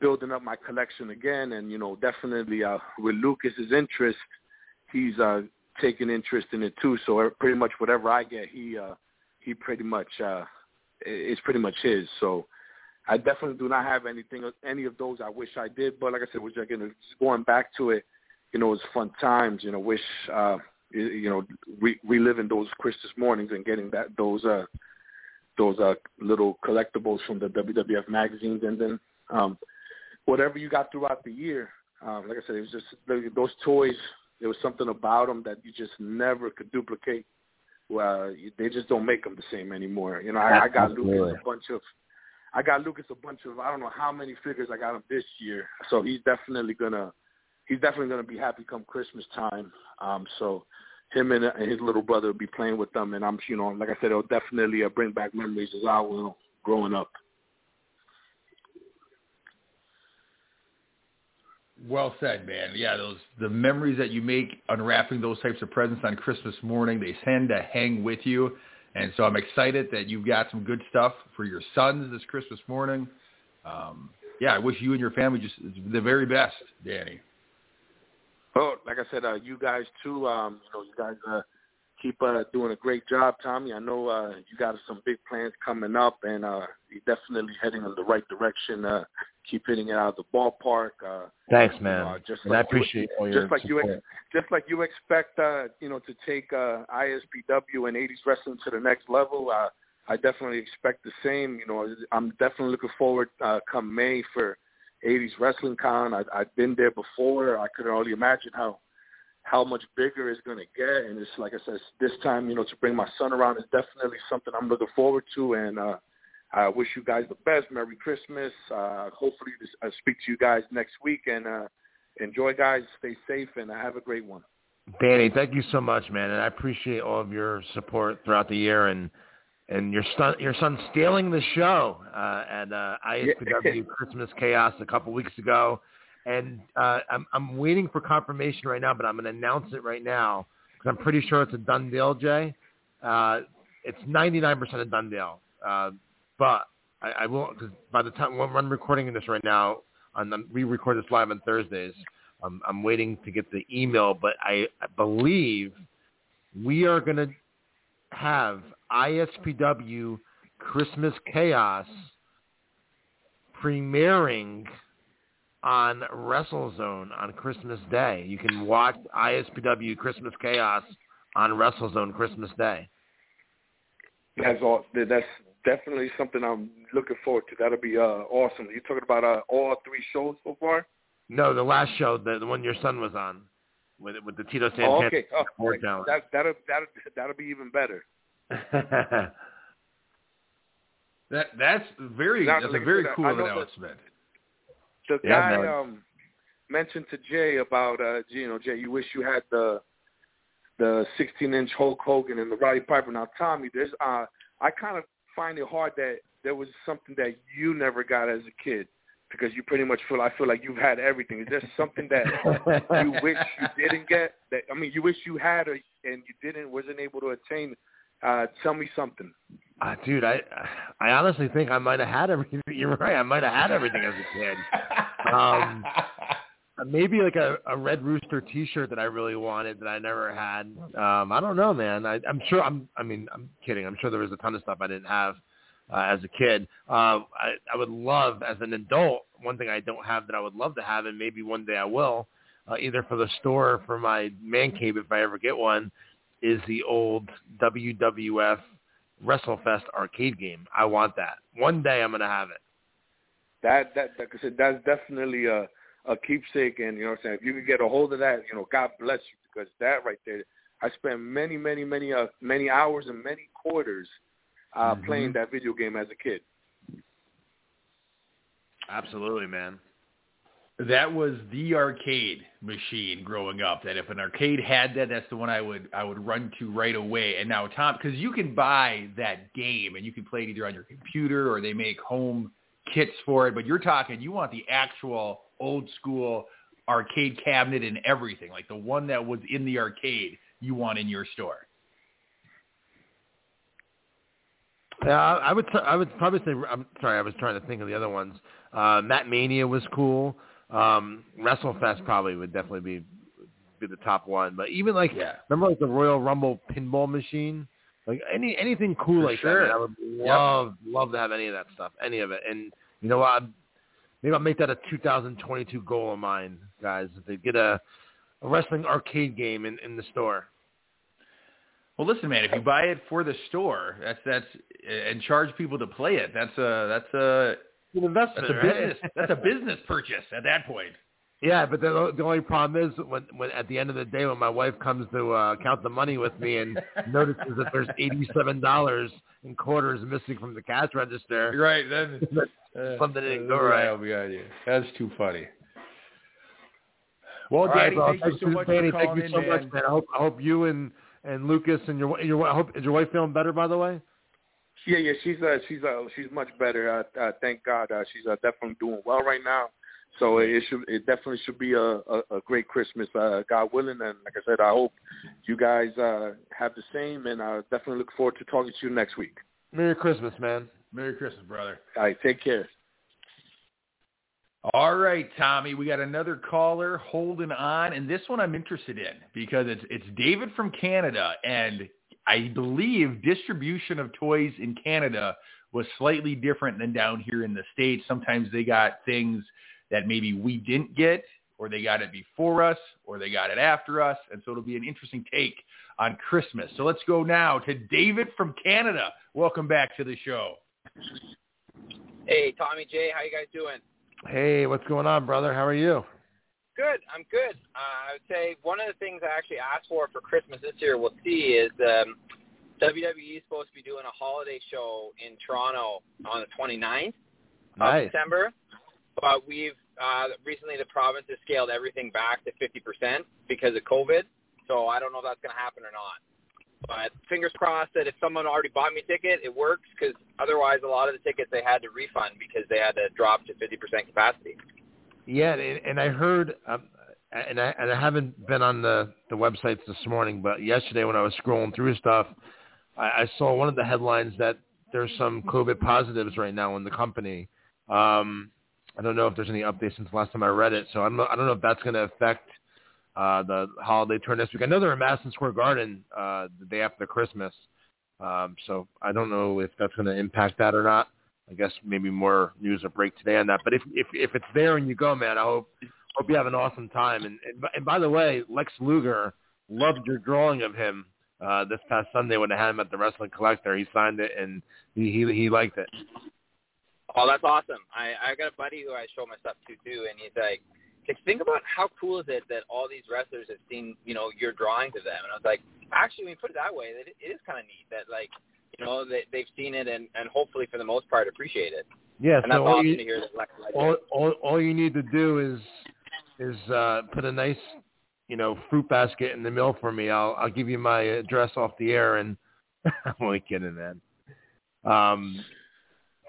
building up my collection again, and you know, definitely uh, with Lucas's interest, he's uh, taking interest in it too. So pretty much whatever I get, he uh, he pretty much uh, is pretty much his. So I definitely do not have anything any of those. I wish I did, but like I said, which again, going back to it, you know, it was fun times. You know, wish. Uh, you know, re- reliving those Christmas mornings and getting that those uh those uh little collectibles from the WWF magazines, and then um whatever you got throughout the year. Um, like I said, it was just those toys. There was something about them that you just never could duplicate. Well, they just don't make them the same anymore. You know, I, I got Lucas a bunch of. I got Lucas a bunch of I don't know how many figures I got him this year, so he's definitely gonna he's definitely gonna be happy come Christmas time. Um, so him and, and his little brother will be playing with them, and I'm you know like I said, it'll definitely uh, bring back memories as I will growing up. Well said, man. Yeah, those the memories that you make unwrapping those types of presents on Christmas morning, they tend to hang with you. And so I'm excited that you've got some good stuff for your sons this Christmas morning. Um, yeah, I wish you and your family just the very best, Danny. Oh, like I said, uh, you guys too. Um, you know, you guys uh, keep uh, doing a great job, Tommy. I know uh, you got some big plans coming up, and uh, you're definitely heading in the right direction. Uh, keep hitting it out of the ballpark. Uh, Thanks, man. Uh, just and like I appreciate you, all your just like support. you, ex- just like you expect, uh, you know, to take uh, ISPW and 80s wrestling to the next level. Uh, I definitely expect the same. You know, I'm definitely looking forward uh, come May for 80s Wrestling Con. I, I've been there before. I couldn't only imagine how how much bigger it's going to get. And it's like I said, this time, you know, to bring my son around is definitely something I'm looking forward to. And uh, I wish you guys the best. Merry Christmas. Uh, hopefully, this, I speak to you guys next week. And uh, enjoy, guys. Stay safe, and have a great one. Danny, thank you so much, man, and I appreciate all of your support throughout the year and and your son your son stealing the show uh, at uh, ISPW Christmas Chaos a couple weeks ago, and uh, I'm I'm waiting for confirmation right now, but I'm going to announce it right now because I'm pretty sure it's a done deal, Jay. Uh, it's 99% a done deal, uh, but I, I will because by the time when I'm recording this right now, the, we record this live on Thursdays. Um, I'm waiting to get the email, but I, I believe we are going to have ISPW Christmas Chaos premiering on WrestleZone on Christmas Day. You can watch ISPW Christmas Chaos on WrestleZone Christmas Day. That's all. That's definitely something I'm looking forward to. That'll be uh, awesome. You talking about uh, all three shows so far? No, the last show, the, the one your son was on, with with the Tito Santana. Oh, okay. Oh, Sport Talent. that that'll that'll that'll be even better. That that's very Now, that's like a very cool announcement. the Yeah, guy man. um mentioned to Jay about uh you know Jay, you wish you had the the 16 inch Hulk Hogan and the Roddy Piper. Now Tommy, there's uh I kind of find it hard that there was something that you never got as a kid because you pretty much feel I feel like you've had everything. Is there something that you wish you didn't get? That I mean, you wish you had or, and you didn't wasn't able to attain. Uh, tell me something. Uh, dude, I I honestly think I might have had everything. You're right. I might have had everything as a kid. Um, Maybe like a, a Red Rooster T-shirt that I really wanted that I never had. Um, I don't know, man. I, I'm sure. I'm. I mean, I'm kidding. I'm sure there was a ton of stuff I didn't have uh, as a kid. Uh, I, I would love, as an adult, one thing I don't have that I would love to have, and maybe one day I will, uh, either for the store or for my man cave if I ever get one, is the old WWF WrestleFest arcade game. I want that. One day I'm gonna have it. That that like I said, that's definitely a a keepsake, and you know what I'm saying. If you could get a hold of that, you know, God bless you, because that right there, I spent many, many, many, uh, many hours and many quarters uh, Mhm. playing that video game as a kid. Absolutely, man. That was the arcade machine growing up. That if an arcade had that, that's the one I would I would run to right away. And now Tom, because you can buy that game and you can play it either on your computer or they make home kits for it. But you're talking, you want the actual old school arcade cabinet and everything, like the one that was in the arcade. You want in your store. Yeah, I I would. I would probably say. I'm sorry. I was trying to think of the other ones. Uh, Mat Mania was cool. Um, WrestleFest probably would definitely be be the top one. But even like, Yeah. remember like the Royal Rumble pinball machine? Like any anything cool For like sure. that. man, I would love love to have any of that stuff. Any of it. And you know what? Maybe I'll make that a 2022 goal of mine, guys. If they get a, a wrestling arcade game in, in the store. Well, listen, man. If you buy it for the store, that's that's and charge people to play it. That's a that's a An investment, that's a right? business that's a business purchase at that point. Yeah, but the, the only problem is when, when at the end of the day, when my wife comes to uh, count the money with me and notices that there's eighty-seven dollars in quarters missing from the cash register, Right then. Uh, Something didn't go right. that'll be on you. That's too funny. Well, All right, Danny, bro. thank you so much Danny. for Thank you so man. much, man. I hope I hope you and and Lucas and your your I hope is your wife feeling better, by the way? Yeah, yeah, she's uh, she's uh, she's much better. Uh, uh, thank God, uh, she's uh, definitely doing well right now. So it should, it definitely should be a, a, a great Christmas, uh, God willing. And like I said, I hope you guys uh, have the same. And I definitely look forward to talking to you next week. Merry Christmas, man. Merry Christmas, brother. All right, take care. All right, Tommy, we got another caller holding on, and this one I'm interested in because it's it's David from Canada, and I believe distribution of toys in Canada was slightly different than down here in the states. Sometimes they got things that maybe we didn't get, or they got it before us, or they got it after us, and so it'll be an interesting take on Christmas. So let's go now to David from Canada. Welcome back to the show. Hey, Tommy J, how you guys doing? Hey, what's going on, brother? How are you? Good, I'm good. Uh, I would say one of the things I actually asked for for Christmas this year, we'll see, is um, WWE is supposed to be doing a holiday show in Toronto on the 29th Nice. of December, but we've uh, recently the province has scaled everything back to 50% because of COVID. So I don't know if that's going to happen or not. But fingers crossed that if someone already bought me a ticket, it works because otherwise a lot of the tickets they had to refund because they had to drop to 50% capacity. Yeah, and, and I heard, um, and I and I haven't been on the the websites this morning, but yesterday when I was scrolling through stuff, I, I saw one of the headlines that there's some COVID positives right now in the company. Um, I don't know if there's any updates since last time I read it, so I don't know, I don't know if that's going to affect uh, the holiday tour next week. I know they're in Madison Square Garden uh, the day after Christmas, um, so I don't know if that's going to impact that or not. I guess maybe more news will break today on that. But if if if it's there and you go, man, I hope hope you have an awesome time. And and, and by the way, Lex Luger loved your drawing of him uh, this past Sunday when I had him at the Wrestling Collector. He signed it and he he, he liked it. Oh, that's awesome. I I got a buddy who I show my stuff to too, and he's like, like, think about how cool is it that all these wrestlers have seen, you know, your drawings of them. And I was like, actually, when you put it that way, that it, it is kind of neat that like, you know, they, they've seen it and and hopefully for the most part appreciate it. Yeah, and that's all awesome you, to hear that Lex likes all, all all you need to do is is uh put a nice you know fruit basket in the mail for me. I'll I'll give you my address off the air, and I'm only kidding, man. Um,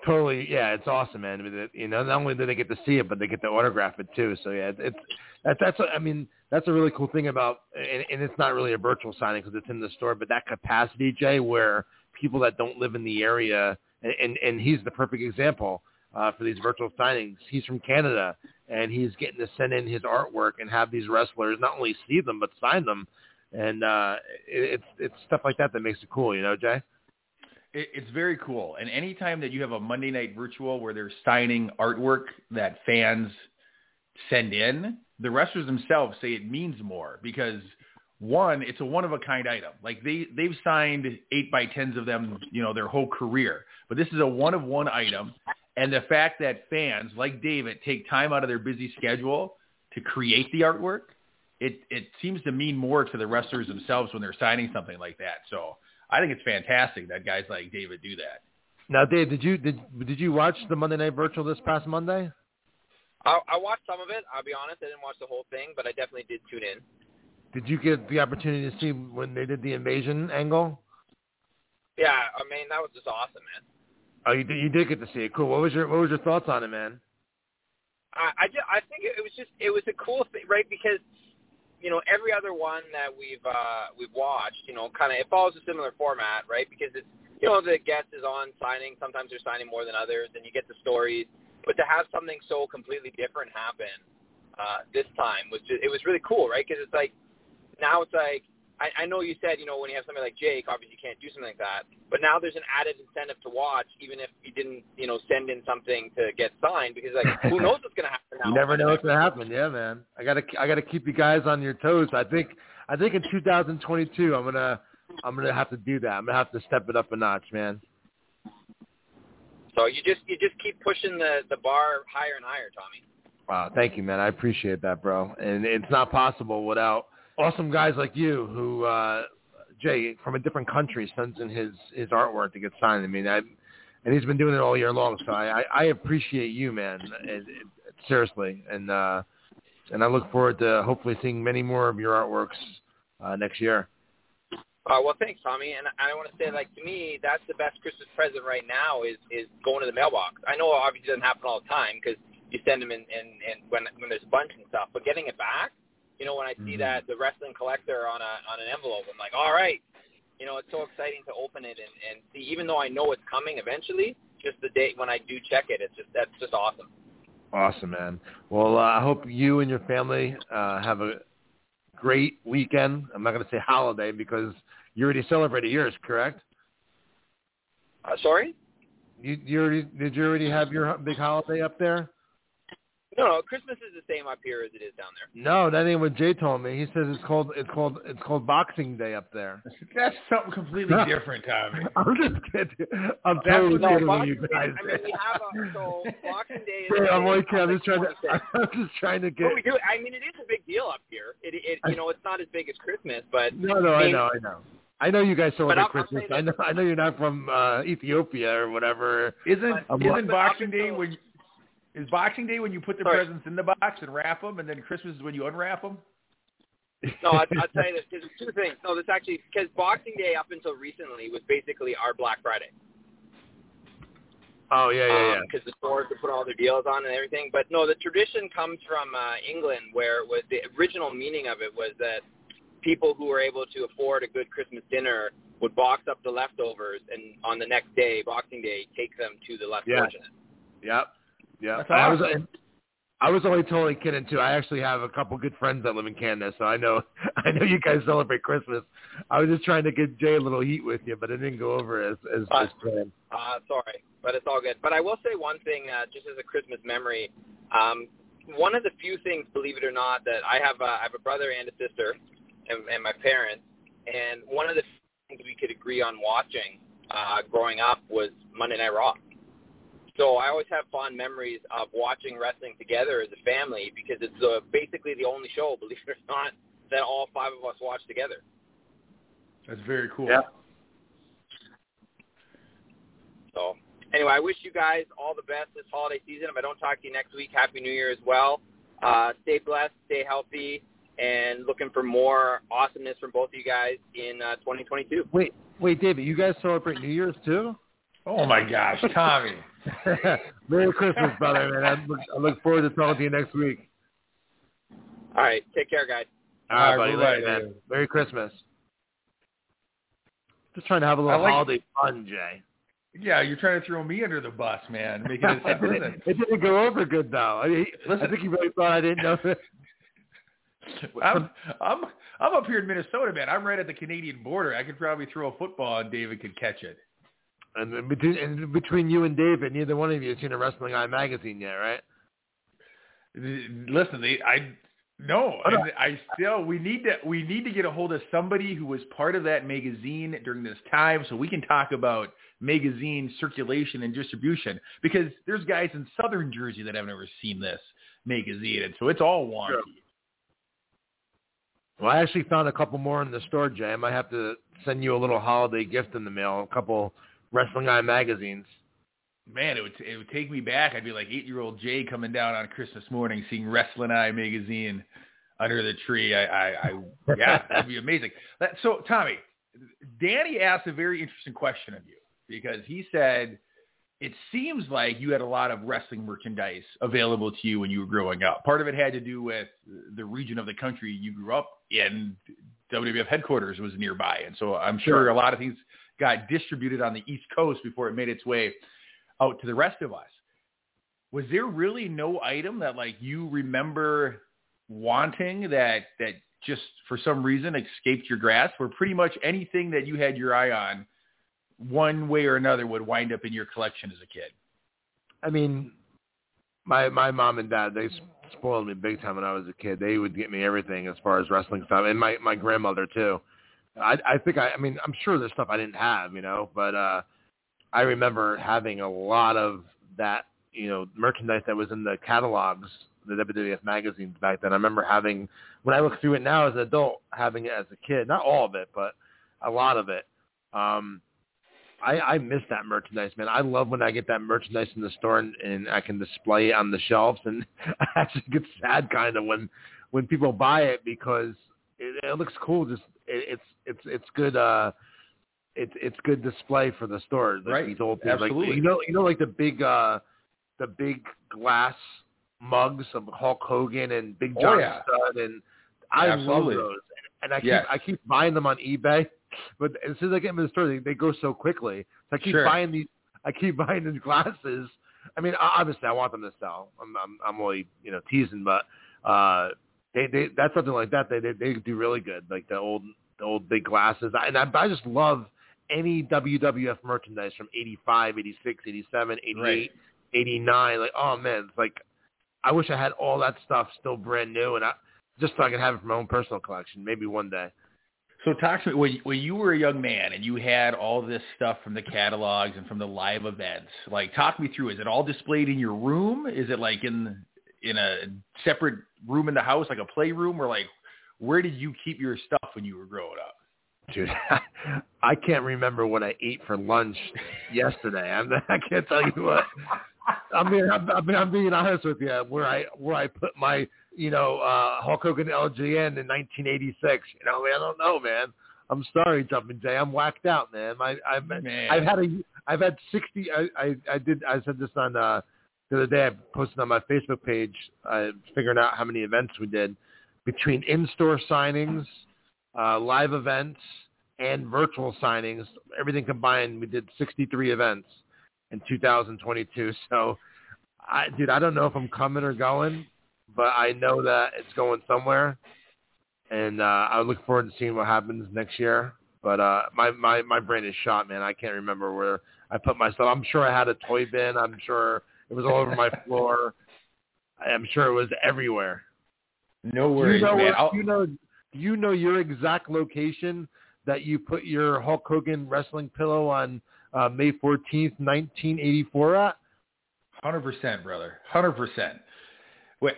totally, yeah, it's awesome, man. I mean, You know, not only do they get to see it, but they get to autograph it too. So yeah, it's that, that's I mean that's a really cool thing about, and, and it's not really a virtual signing because it's in the store, but that capacity, Jay, where people that don't live in the area, and and, and he's the perfect example uh, for these virtual signings. He's from Canada, and he's getting to send in his artwork and have these wrestlers not only see them but sign them, and uh, it, it's it's stuff like that that makes it cool, you know, Jay. It, it's very cool. And anytime that you have a Monday night virtual where they're signing artwork that fans send in, the wrestlers themselves say it means more because one, it's a one of a kind item. Like they they've signed eight by tens of them, you know, their whole career. But this is a one of one item, and the fact that fans like David take time out of their busy schedule to create the artwork, it it seems to mean more to the wrestlers themselves when they're signing something like that. So I think it's fantastic that guys like David do that. Now, Dave, did you did did you watch the Monday Night Virtual this past Monday? I, I watched some of it. I'll be honest, I didn't watch the whole thing, but I definitely did tune in. Did you get the opportunity to see when they did the invasion angle? Yeah, I mean that was just awesome, man. Oh, you did, you did get to see it. Cool. What was your what was your thoughts on it, man? I I, just, I think it was just it was a cool thing, right? Because you know every other one that we've uh we've watched, you know, kind of it follows a similar format, right? Because it's you know the guest is on signing. Sometimes they're signing more than others, and you get the stories. But to have something so completely different happen uh, this time was just, it was really cool, right? Because it's like now it's like I, I know you said you know when you have somebody like Jake, obviously you can't do something like that. But now there's an added incentive to watch, even if you didn't you know send in something to get signed, because like who knows what's gonna happen now? You never know what's gonna happen. Yeah, man. I gotta I gotta keep you guys on your toes. I think I think in 2022 I'm gonna I'm gonna have to do that. I'm gonna have to step it up a notch, man. So you just you just keep pushing the the bar higher and higher, Tommy. Wow, thank you, man. I appreciate that, bro. And it's not possible without awesome guys like you who uh Jay from a different country sends in his his artwork to get signed. I mean, I and he's been doing it all year long. So I I, I appreciate you, man. It, it, seriously, and uh and I look forward to hopefully seeing many more of your artworks uh next year. Uh, well, thanks, Tommy. And I want to say, like to me, that's the best Christmas present right now is is going to the mailbox. I know obviously doesn't happen all the time because you send them in, in, in when when there's a bunch and stuff. But getting it back, you know, when I see Mhm. that the wrestling collector on a on an envelope, I'm like, all right, you know, it's so exciting to open it and and see. Even though I know it's coming eventually, just the date when I do check it, it's just that's just awesome. Awesome, man. Well, uh, I hope you and your family uh, have a great weekend. I'm not going to say holiday because you already celebrated yours, correct? Uh, sorry. You, you already, did you already have your big holiday up there? No, no, Christmas is the same up here as it is down there. No, that ain't what Jay told me. He says it's called it's called it's called Boxing Day up there. That's something completely different, Tommy. I'm just kidding. I'm That's- totally No, kidding Boxing you Day, guys. I mean, we have a so Boxing Day is. Yeah, I'm is only kidding. I'm just trying to. I'm just trying to get. But we do. I mean, it is a big deal up here. It, it, you know, it's not as big as Christmas, but No, no, I mean- know, I know. I know you guys celebrate I'll- I'll Christmas. I know, I know you're not from uh Ethiopia or whatever. Isn't I'm- isn't but Boxing Day until- when is Boxing Day when you put the Sorry. presents in the box and wrap them, and then Christmas is when you unwrap them? no, I, I'll tell you this. There's two things. No, this actually because Boxing Day up until recently was basically our Black Friday. oh yeah, yeah, yeah. Because the stores would put all their deals on and everything. But no, the tradition comes from uh, England, where it was the original meaning of it was that people who were able to afford a good Christmas dinner would box up the leftovers, and on the next day, Boxing Day, take them to the less Yeah. fortunate. Yep. Yep. That's I was. I was only totally kidding too. I actually have a couple good friends that live in Canada, so I know I know you guys celebrate Christmas. I was just trying to get Jay a little heat with you, but it didn't go over as as, Uh, as planned. Uh, sorry, but it's all good. But I will say one thing, uh, just as a Christmas memory. Um, one of the few things, believe it or not, that I have, uh, I have a brother and a sister, and, and my parents, and one of the things we could agree on watching uh, growing up was Monday Night Raw. So I always have fond memories of watching wrestling together as a family because it's uh, basically the only show, believe it or not, that all five of us watch together. That's very cool. Yeah. So anyway, I wish you guys all the best this holiday season. If I don't talk to you next week, Happy New Year as well. Uh, stay blessed, stay healthy, and looking for more awesomeness from both of you guys in uh, 2022. Wait, wait, David, you guys celebrate New Year's too? Oh my gosh, Tommy! Merry Christmas, brother, man. I look, I look forward to talking to you next week. All right, take care, guys. All right, All right, buddy. bye-bye, Later, man. Merry Christmas. Just trying to have a little like- holiday fun, Jay. Yeah, you're trying to throw me under the bus, man. Making it it, sound didn't, it didn't go over good though. I, I Listen. think you really thought I didn't know that. I'm I'm I'm up here in Minnesota, man. I'm right at the Canadian border. I could probably throw a football and David could catch it. And between, and between you and David, neither one of you has seen a Wrestling Eye magazine yet, right? Listen, they, I no, Oh, no. and I still we need to we need to get a hold of somebody who was part of that magazine during this time, so we can talk about magazine circulation and distribution. Because there's guys in Southern Jersey that have never seen this magazine, and so it's all wonky. Sure. Well, I actually found a couple more in the store, Jay. I might have to send you a little holiday gift in the mail. A couple Wrestling Eye magazines. Man, it would it would take me back. I'd be like eight year old Jay coming down on Christmas morning, seeing Wrestling Eye magazine under the tree. I, I, I yeah, that'd be amazing. That, so, Tommy, Danny asked a very interesting question of you because he said it seems like you had a lot of wrestling merchandise available to you when you were growing up. Part of it had to do with the region of the country you grew up in. WWF headquarters was nearby, and so I'm sure, Sure. a lot of things got distributed on the East Coast before it made its way out to the rest of us. Was there really no item that like you remember wanting that that just for some reason escaped your grasp, or pretty much anything that you had your eye on, one way or another would wind up in your collection as a kid? I mean, my my mom and dad they spoiled me big time when I was a kid. They would get me everything as far as wrestling stuff, and my my grandmother too. I I think I I mean I'm sure there's stuff I didn't have, you know, but uh I remember having a lot of that, you know, merchandise that was in the catalogs, the WWF magazines back then. I remember having when I look through it now as an adult, having it as a kid, not all of it, but a lot of it. Um I, I miss that merchandise, man. I love when I get that merchandise in the store and, and I can display it on the shelves. And I actually get sad kind of when when people buy it because it, it looks cool. Just it, it's it's it's good. uh It's it's good display for the store. Like Right. These old things, like Absolutely. you know you know like the big uh the big glass mugs of Hulk Hogan and Big Oh, John yeah. Studd and I Absolutely. love those. And I keep Yes. I keep buying them on eBay. But as soon as I get them in the store, they, they go so quickly. So I keep Sure. buying these. I keep buying these glasses. I mean, obviously, I want them to sell. I'm, I'm, I'm only, you know, teasing, but uh, they, they, that's something like that. They, they, they do really good, like the old, the old big glasses. I, and I, I just love any WWF merchandise from 85, 86, 87, 88, Right. 89. Like, oh man, it's like, I wish I had all that stuff still brand new, and I, just so I could have it for my own personal collection. Maybe one day. So talk to me when, when you were a young man and you had all this stuff from the catalogs and from the live events. Like, talk me through. Is it all displayed in your room? Is it like in in a separate room in the house, like a playroom, or like where did you keep your stuff when you were growing up? Dude, I can't remember what I ate for lunch yesterday. I'm, I can't tell you what. I mean, I'm, I mean, I'm being honest with you. Where I where I put my you know uh, Hulk Hogan LJN in 1986. You know, I don't know, man. I'm sorry, Jumping Jay. I'm whacked out, man. I, I've Man. I've had a I've had 60. I, I I did I said this on uh, the other day. I posted on my Facebook page. Uh, figuring out how many events we did between in-store signings, uh, live events, and virtual signings. Everything combined, we did 63 events in 2022. So, I, dude, I don't know if I'm coming or going, but I know that it's going somewhere, and uh, I look forward to seeing what happens next year. But uh, my my my brain is shot, man. I can't remember where I put myself. I'm sure I had a toy bin. I'm sure it was all over my floor. I'm sure it was everywhere. No Do worries, you know, man. you know, you know your exact location that you put your Hulk Hogan wrestling pillow on uh, May 14th, 1984 at? Hundred percent, brother. Hundred percent. Wait,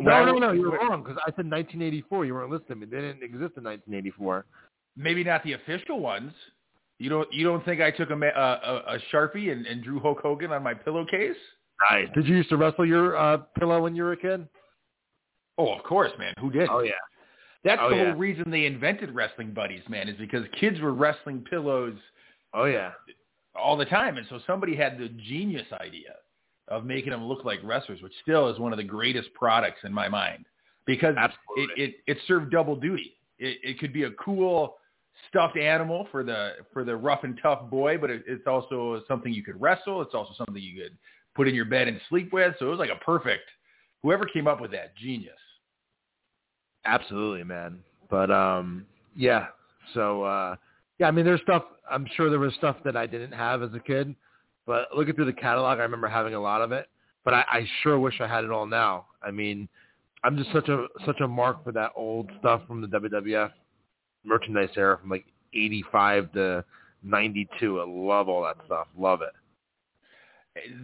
No, no, no, you're wrong because I said 1984. You weren't listening. They didn't exist in 1984. Maybe not the official ones. You don't you don't think I took a ma- a, a sharpie and, and drew Hulk Hogan on my pillowcase? Nice. Did you used to wrestle your uh, pillow when you were a kid? Oh, of course, man. Who did? Oh yeah. That's Oh, the yeah. whole reason they invented wrestling buddies, man, is because kids were wrestling pillows Oh yeah. all the time, and so somebody had the genius idea of making them look like wrestlers, which still is one of the greatest products in my mind because it it, it served double duty. It, it could be a cool stuffed animal for the for the rough and tough boy, but it, it's also something you could wrestle. It's also something you could put in your bed and sleep with. So it was like a perfect. Whoever came up with that, genius. Absolutely, man. But um, yeah. So uh, yeah, I mean, there's stuff. I'm sure there was stuff that I didn't have as a kid, but looking through the catalog, I remember having a lot of it. But I, I sure wish I had it all now. I mean, I'm just such a such a mark for that old stuff from the WWF merchandise era from like 85 to 92. I love all that stuff. Love it.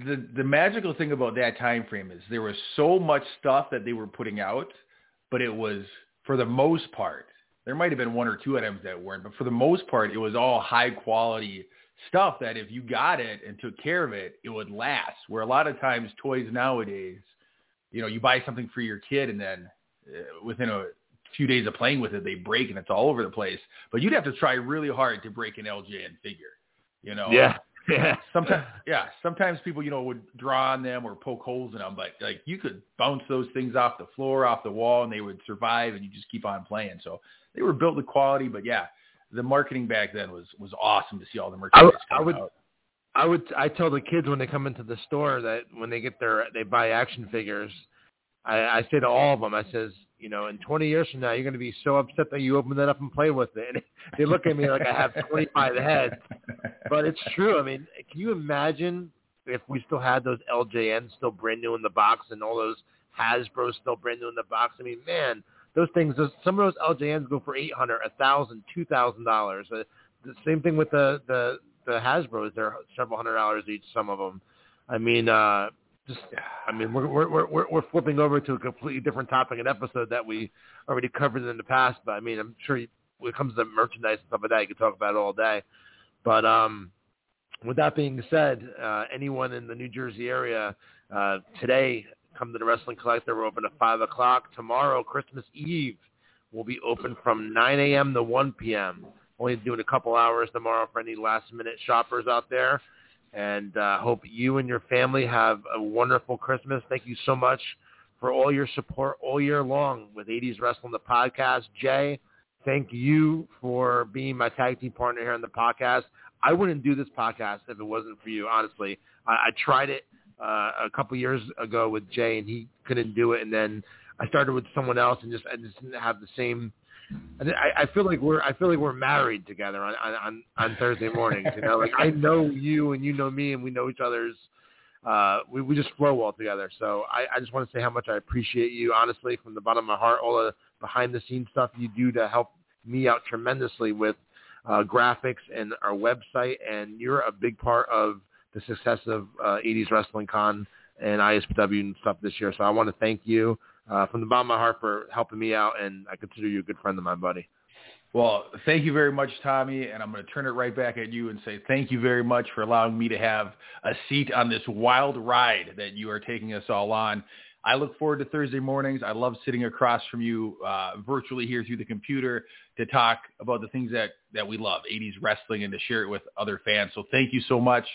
the the magical thing about that time frame is there was so much stuff that they were putting out, but it was for the most part. There might have been one or two items that weren't, but for the most part, it was all high quality stuff that if you got it and took care of it, it would last. Where a lot of times toys nowadays, you know, you buy something for your kid and then uh, within a few days of playing with it, they break and it's all over the place. But you'd have to try really hard to break an LJN figure. You know, Yeah. Yeah. sometimes yeah sometimes people you know would draw on them or poke holes in them but like you could bounce those things off the floor off the wall and they would survive and you just keep on playing so they were built with quality but yeah the marketing back then was was awesome to see all the I merchandise would- I would- out. I would I tell the kids when they come into the store that when they get their they buy action figures, I, I say to all of them, I says, you know, in 20 years from now, you're going to be so upset that you open that up and play with it. And they look at me like I have 25 heads, but it's true. I mean, can you imagine if we still had those LJNs still brand new in the box and all those Hasbro's still brand new in the box? I mean, man, those things, those, some of those LJNs go for 800, a thousand, two thousand dollars. Uh, The same thing with the the the Hasbro's. They're several hundred dollars each. Some of them. I mean, uh, just I mean, we're we're we're we're- flipping over to a completely different topic, an episode that we already covered in the past. But I mean, I'm sure you, when it comes to merchandise and stuff like that, you could talk about it all day. But um, with that being said, uh, anyone in the New Jersey area uh, today, come to the Wrestling Collector. We're open at five o'clock. Tomorrow, Christmas Eve, We'll be open from 9 a.m. to 1 p.m. Only doing a couple hours tomorrow for any last minute shoppers out there. And uh, hope you and your family have a wonderful Christmas. Thank you so much for all your support all year long with 80s Wrestling, the podcast. Jay, thank you for being my tag team partner here on the podcast. I wouldn't do this podcast if it wasn't for you, honestly. I, I tried it uh, a couple years ago with Jay, and he couldn't do it. And then I started with someone else, and just I just didn't have the same. I, I feel like we're I feel like we're married together on on on Thursday mornings. You know, like I know you and you know me, and we know each other's. Uh, we we just flow well together. So I, I just want to say how much I appreciate you, honestly, from the bottom of my heart. All the behind the scenes stuff you do to help me out tremendously with uh, graphics and our website, and you're a big part of the success of uh, 80s Wrestling Con and ISPW and stuff this year. So I want to thank you uh, from the bottom of my heart for helping me out, and I consider you a good friend of mine, buddy. Well, thank you very much, Tommy, and I'm going to turn it right back at you and say thank you very much for allowing me to have a seat on this wild ride that you are taking us all on. I look forward to Thursday mornings. I love sitting across from you uh, virtually here through the computer to talk about the things that, that we love, 80s wrestling, and to share it with other fans. So thank you so much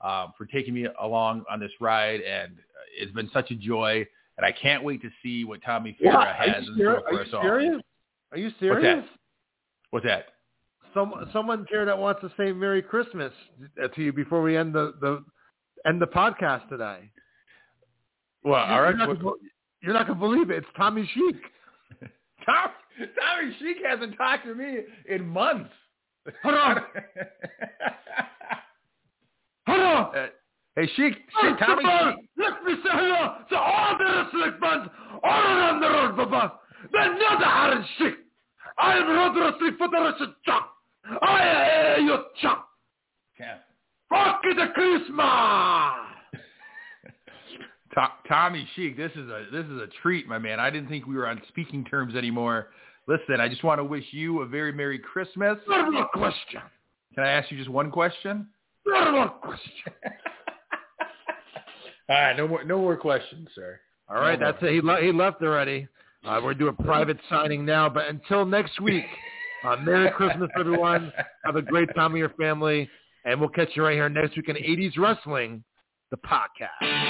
um, for taking me along on this ride, and uh, it's been such a joy. And I can't wait to see what Tommy Fierro has in ser- store for us all. Are you serious? Are you serious? What's serious? that? What's that? Some someone here that wants to say Merry Christmas uh, to you before we end the, the end the podcast today. Well, all right. You're not, gonna, you're not gonna believe it. It's Tommy Sheik. Tom, Tommy Sheik hasn't talked to me in months. Hold on. Hold on. Uh, hey, Sheik, Sheik, Tommy. Let me say hello to all the wrestling fans all around the world, Baba. The new Haran Sheik. I am Road Wrestling Federation Chuck. I am your. Yeah. Fuck the Christmas. To- Tommy Sheik, this is a this is a treat, my man. I didn't think we were on speaking terms anymore. Listen, I just want to wish you a very merry Christmas. Not a question. Can I ask you just one question? One question. All right, no more, no more questions, sir. All right, No that's more. it. He, le- he left already. Uh, we're doing a private signing now, but until next week, uh, Merry Christmas, everyone. Have a great time with your family, and we'll catch you right here next week in 80s Wrestling, the podcast.